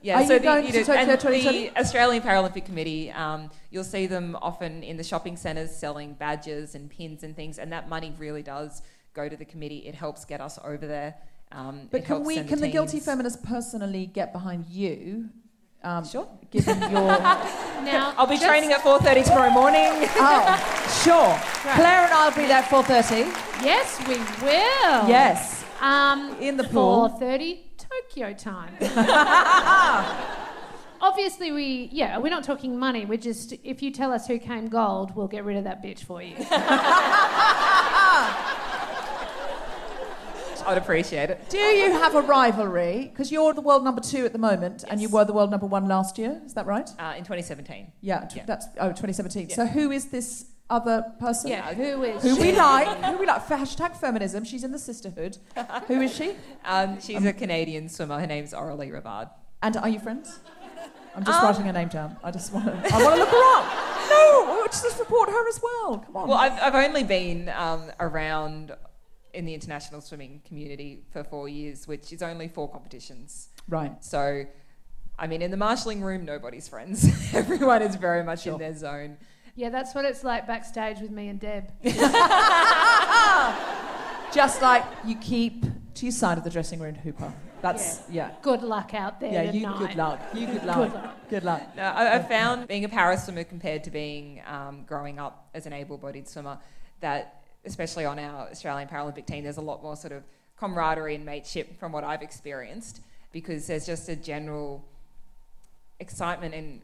Yeah, Are so you the, going you to know, Tokyo and 2020? the Australian Paralympic Committee, um, you'll see them often in the shopping centres selling badges and pins and things, and that money really does go to the committee. It helps get us over there. Um, But can we? send Can the guilty feminist personally get behind you? Um, Sure. Given your Now I'll be just- training at 4:30 tomorrow morning. oh, sure. Claire and I'll be there at four thirty. Yes, we will. Yes, Um, in the pool. 4:30 Tokyo time. Obviously, we yeah, we're not talking money. We're just if you tell us who came gold, we'll get rid of that bitch for you. I'd appreciate it. Do you have a rivalry? Because you're the world number two at the moment, and you were the world number one last year. Is that right? Uh, in 2017. Yeah, Yeah. that's oh 2017. So who is this other person? yeah, who is Who we like? Who we like? For hashtag feminism. She's in the sisterhood. who is she? Um, she's a Canadian swimmer. Her name's Aurelie Rivard. And are you friends? I'm just Um, writing her name down. I just want to. I want to look her up. No, just support her as well. Come on. Well, I've, I've only been um, around in the international swimming community for four years, which is only four competitions. right. So, I mean, in the marshalling room, nobody's friends. Everyone is very much in their zone. Yeah, that's what it's like backstage with me and Deb. Just like you keep to your side of the dressing room, Hooper. That's yeah. Good luck out there Yeah, you tonight. good luck. You good luck. Good luck. Good luck. No, I, I found being a para swimmer compared to being um, growing up as an able-bodied swimmer that, especially on our Australian Paralympic team, there's a lot more sort of camaraderie and mateship from what I've experienced because there's just a general excitement and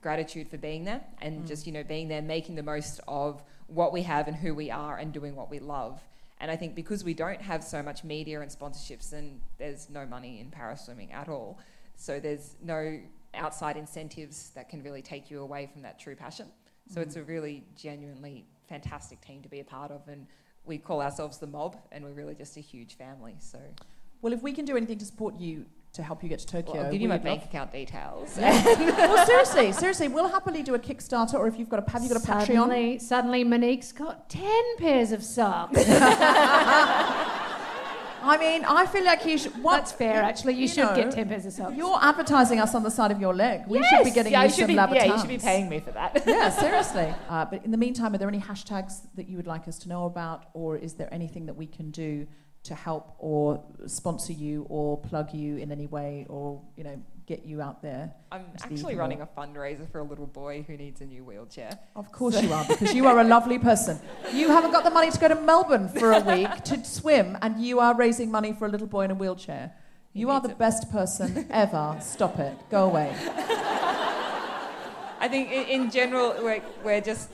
gratitude for being there and mm. just you know being there making the most of what we have and who we are and doing what we love. And i think because we don't have so much media and sponsorships and there's no money in para swimming at all. So there's no outside incentives that can really take you away from that true passion. So it's mm. a really genuinely fantastic team to be a part of and we call ourselves the mob and we're really just a huge family so Well, if we can do anything to support you to help you get to Tokyo, well, i'll give you my bank love- account details well, seriously, seriously, we'll happily do a Kickstarter, or if you've got a have you got a Patreon? Suddenly, suddenly Monique's got 10 pairs of socks. I mean, I feel like you should. What, That's fair, actually. You, should know, get 10 pairs of socks. You're advertising us on the side of your leg. We should be getting yeah, you you some be, yeah, you should be paying me for that yeah, seriously. Uh, but in the meantime, are there any hashtags that you would like us to know about, or is there anything that we can do to help or sponsor you or plug you in any way, or you know, get you out there? I'm actually running a fundraiser for a little boy who needs a new wheelchair. Of course you are, because you are a lovely person. You haven't got the money to go to Melbourne for a week to swim, and you are raising money for a little boy in a wheelchair. He You are the it. best person ever. Stop it. Go away. I think in, in general we're, we're just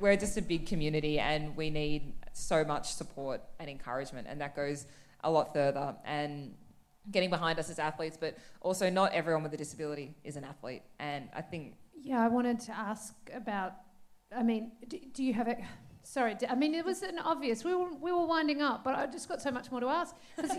we're just a big community and we need so much support and encouragement and that goes a lot further and getting behind us as athletes but also not everyone with a disability is an athlete and I think Yeah, I wanted to ask about. I mean, do, do you have a? Sorry, I mean it was an obvious. We were we were winding up, but I just got so much more to ask.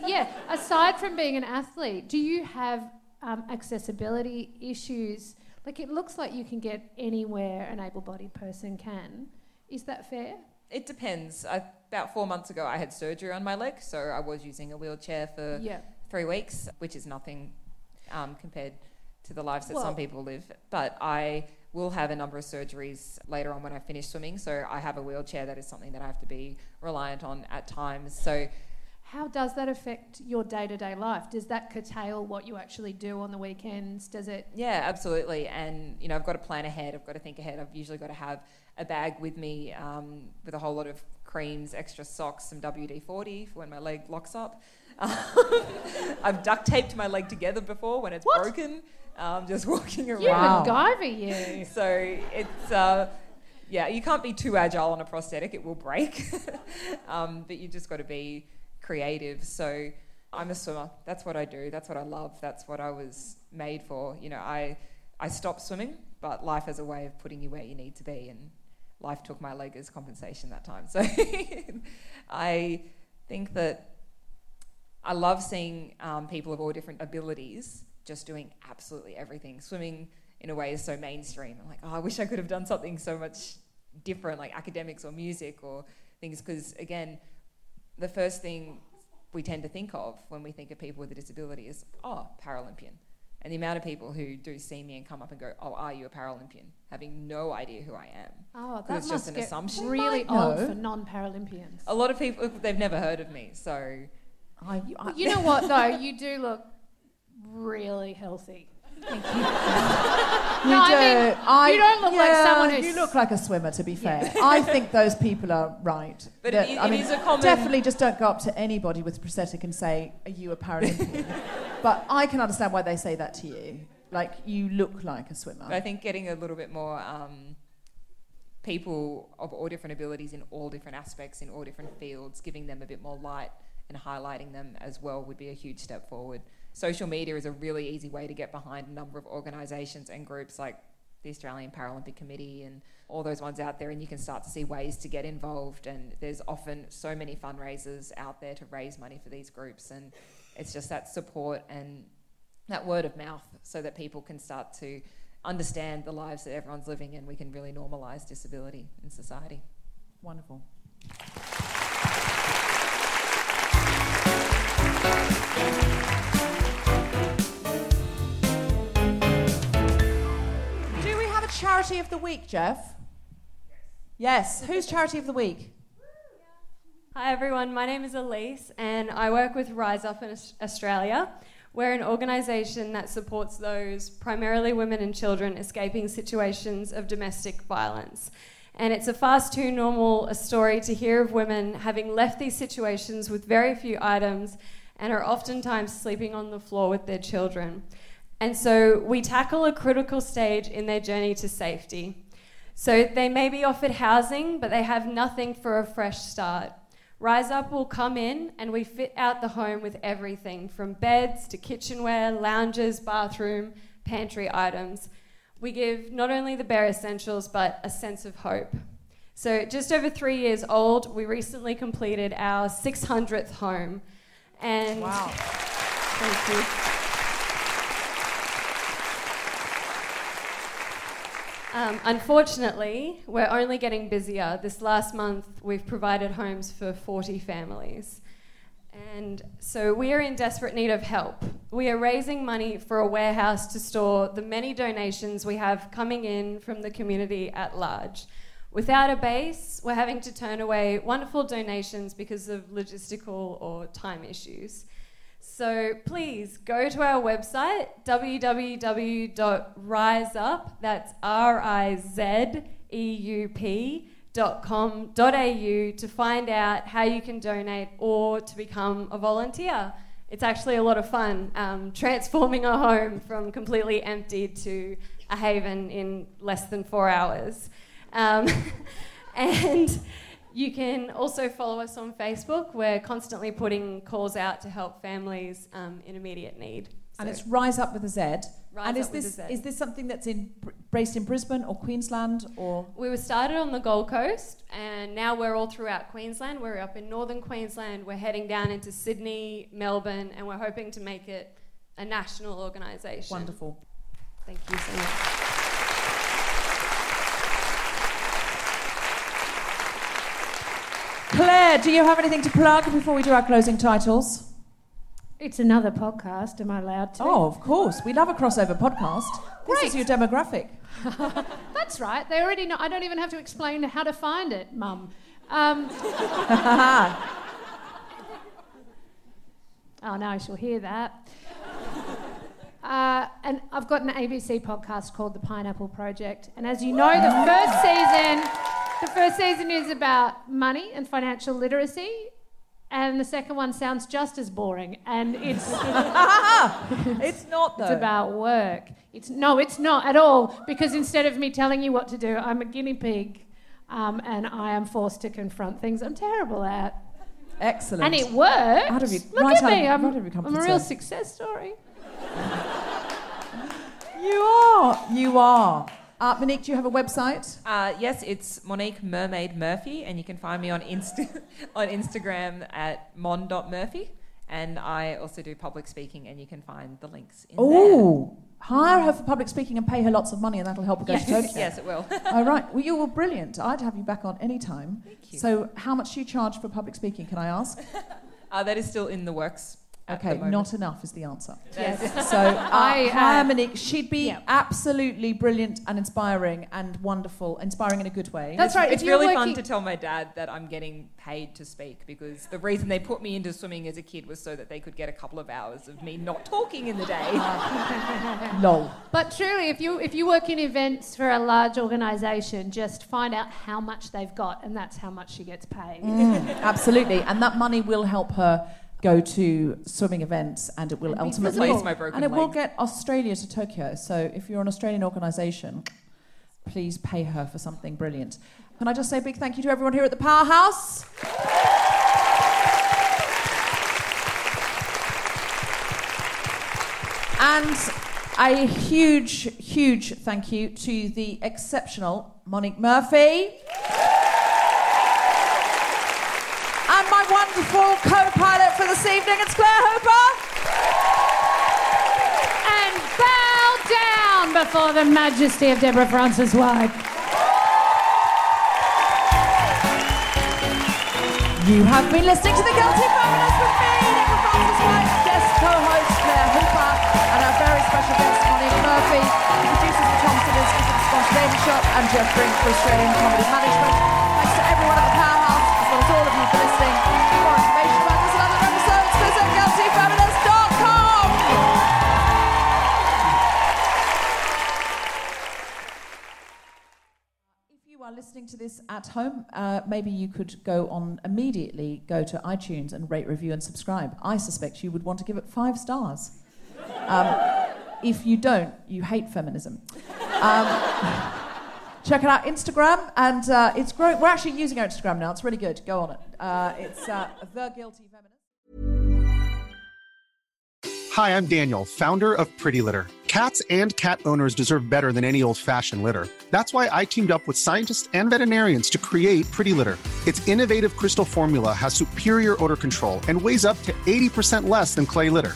yeah, aside from being an athlete, do you have um, accessibility issues? Like it looks like you can get anywhere an able-bodied person can. Is that fair? It depends. I, about four months ago, I had surgery on my leg, so I was using a wheelchair for Yeah. three weeks, which is nothing um, compared to the lives that Well- some people live. But I will have a number of surgeries later on when I finish swimming, so I have a wheelchair. That is something that I have to be reliant on at times. So How does that affect your day to day life? Does that curtail what you actually do on the weekends? Does it? Yeah, absolutely. And you know, I've got to plan ahead. I've got to think ahead. I've usually got to have a bag with me um, with a whole lot of creams, extra socks, some WD forty for when my leg locks up. I've duct taped my leg together before when it's What? broken. Um, just walking around. You. MacGyver, you. So it's uh, yeah, you can't be too agile on a prosthetic; it will break. um, but you just got to be creative. So I'm a swimmer. That's what I do. That's what I love. That's what I was made for. You know, I I stopped swimming, but life has a way of putting you where you need to be, and life took my leg as compensation that time. So I think that I love seeing um, people of all different abilities just doing absolutely everything. Swimming, in a way, is so mainstream. I'm like, oh, I wish I could have done something so much different, like academics or music or things. Because again, the first thing we tend to think of when we think of people with a disability is, oh, Paralympian. And the amount of people who do see me and come up and go, oh, are you a Paralympian? Having no idea who I am. Oh, 'Cause that it's just an get assumption. really might old know. for non-Paralympians. A lot of people, they've never heard of me. So I, I, You know what though? You do look really healthy. You No, I do. mean, I- you don't look like someone who's- You look like a swimmer, to be fair. I think those people are right. But That- it- I mean, is a common- definitely just don't go up to anybody with prosthetic and say, "Are you a Paralympian?" but I can understand why they say that to you. Like you look like a swimmer. But I think getting a little bit more um, people of all different abilities in all different aspects, in all different fields, giving them a bit more light and highlighting them as well would be a huge step forward. Social media is a really easy way to get behind a number of organisations and groups like the Australian Paralympic Committee and all those ones out there, and you can start to see ways to get involved. And there's often so many fundraisers out there to raise money for these groups, and it's just that support and that word of mouth so that people can start to understand the lives that everyone's living and we can really normalise disability in society. Wonderful. Do we have a charity of the week, Jeff? Yes. Who's charity of the week? Hi everyone, my name is Elise and I work with Rise Up in Australia. We're an organisation that supports those, primarily women and children, escaping situations of domestic violence. And it's a fast too normal a story to hear of women having left these situations with very few items and are oftentimes sleeping on the floor with their children. And so we tackle a critical stage in their journey to safety. So they may be offered housing, but they have nothing for a fresh start. Rise Up will come in and we fit out the home with everything from beds to kitchenware, lounges, bathroom, pantry items. We give not only the bare essentials but a sense of hope. So, just over three years old, we recently completed our 600th home. And Wow. Thank you. Um, unfortunately, we're only getting busier. This last month, we've provided homes for 40 families. And so we are in desperate need of help. We are raising money for a warehouse to store the many donations we have coming in from the community at large. Without a base, we're having to turn away wonderful donations because of logistical or time issues. So please go to our website, www.riseup, that's R I Z E U P dot com dot au to find out how you can donate or to become a volunteer. It's actually a lot of fun um, transforming a home from completely emptied to a haven in less than four hours. Um, and you can also follow us on Facebook. We're constantly putting calls out to help families um, in immediate need. And it's Rise Up with a Z. Rise and is Up with this a Z. is this something that's in based in Brisbane or Queensland or We were started on the Gold Coast, and now we're all throughout Queensland. We're up in northern Queensland. We're heading down into Sydney, Melbourne, and we're hoping to make it a national organisation. wonderful? Thank you so much. Claire, do you have anything to plug before we do our closing titles? It's another podcast. Am I allowed to? Oh, of course. We love a crossover podcast. This is your demographic. That's right. They already know. I don't even have to explain how to find it, Mum. Um, oh, now I shall hear that. Uh, and I've got an ABC podcast called The Pineapple Project. And as you know, the first season, the first season is about money and financial literacy. And the second one sounds just as boring. And it's it's not though. It's about work. It's no, it's not at all. Because instead of me telling you what to do, I'm a guinea pig, um, and I am forced to confront things I'm terrible at. Excellent. And it works. How have you- Look right at out- me. I'm, out I'm a real success story. You are. You are. Uh, Monique, do you have a website? Uh, yes, it's Monique Mermaid Murphy, and you can find me on Insta- on Instagram at mon.murphy. And I also do public speaking, and you can find the links in Oh, hire her for public speaking and pay her lots of money, and that'll help her go Yes, to Tokyo. yes, it will. All right. Well, you were brilliant. I'd have you back on any time. Thank you. So, how much do you charge for public speaking? Can I ask? Uh, that is still in the works. At the Okay, not enough is the answer. Yes. So, uh, I, hire uh, Monique. She'd be yeah. absolutely brilliant and inspiring and wonderful, inspiring in a good way. That's right. It's really working, fun to tell my dad that I'm getting paid to speak because the reason they put me into swimming as a kid was so that they could get a couple of hours of me not talking in the day. Lol. But truly, if you if you work in events for a large organisation, just find out how much they've got, and that's how much she gets paid. Mm, absolutely, and that money will help her go to swimming events, and it will And ultimately Replace my broken and it will get Australia to Tokyo. So if you're an Australian organisation, please pay her for something brilliant. Can I just say a big thank you to everyone here at the Powerhouse? And a huge, huge thank you to the exceptional Monique Murphy. And my wonderful co-pilot for this evening, it's Claire Hooper. And bow down before the majesty of Deborah Frances-White. You have been listening to The Guilty Feminist with me, Deborah Francis White, guest co-host Claire Hooper, and our very special guest, Monique Murphy, producers for Tom Simmons, for the Spontaneity Shop, and Jeff Brink for Australian Comedy Management. Thanks to everyone at the Powerhouse, listening. If you are listening to this at home, uh, maybe you could go on immediately, go to iTunes and rate, review, and subscribe. I suspect you would want to give it five stars. Um, if you don't, you hate feminism. Um, check out Instagram, and uh, it's great. We're actually using our Instagram now. It's really good. Go on it. Uh, it's uh, the guilty feminist. Hi, I'm Daniel, founder of Pretty Litter. Cats and cat owners deserve better than any old fashioned litter. That's why I teamed up with scientists and veterinarians to create Pretty Litter. Its innovative crystal formula has superior odor control and weighs up to 80% less than clay litter.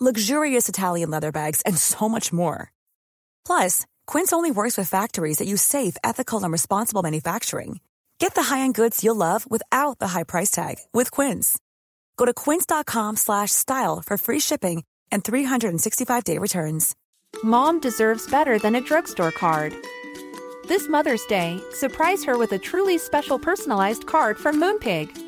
luxurious Italian leather bags, and so much more. Plus, Quince only works with factories that use safe, ethical, and responsible manufacturing. Get the high-end goods you'll love without the high price tag with Quince. Go to quince.com slash style for free shipping and 365-day returns. Mom deserves better than a drugstore card. This Mother's Day, surprise her with a truly special personalized card from Moonpig.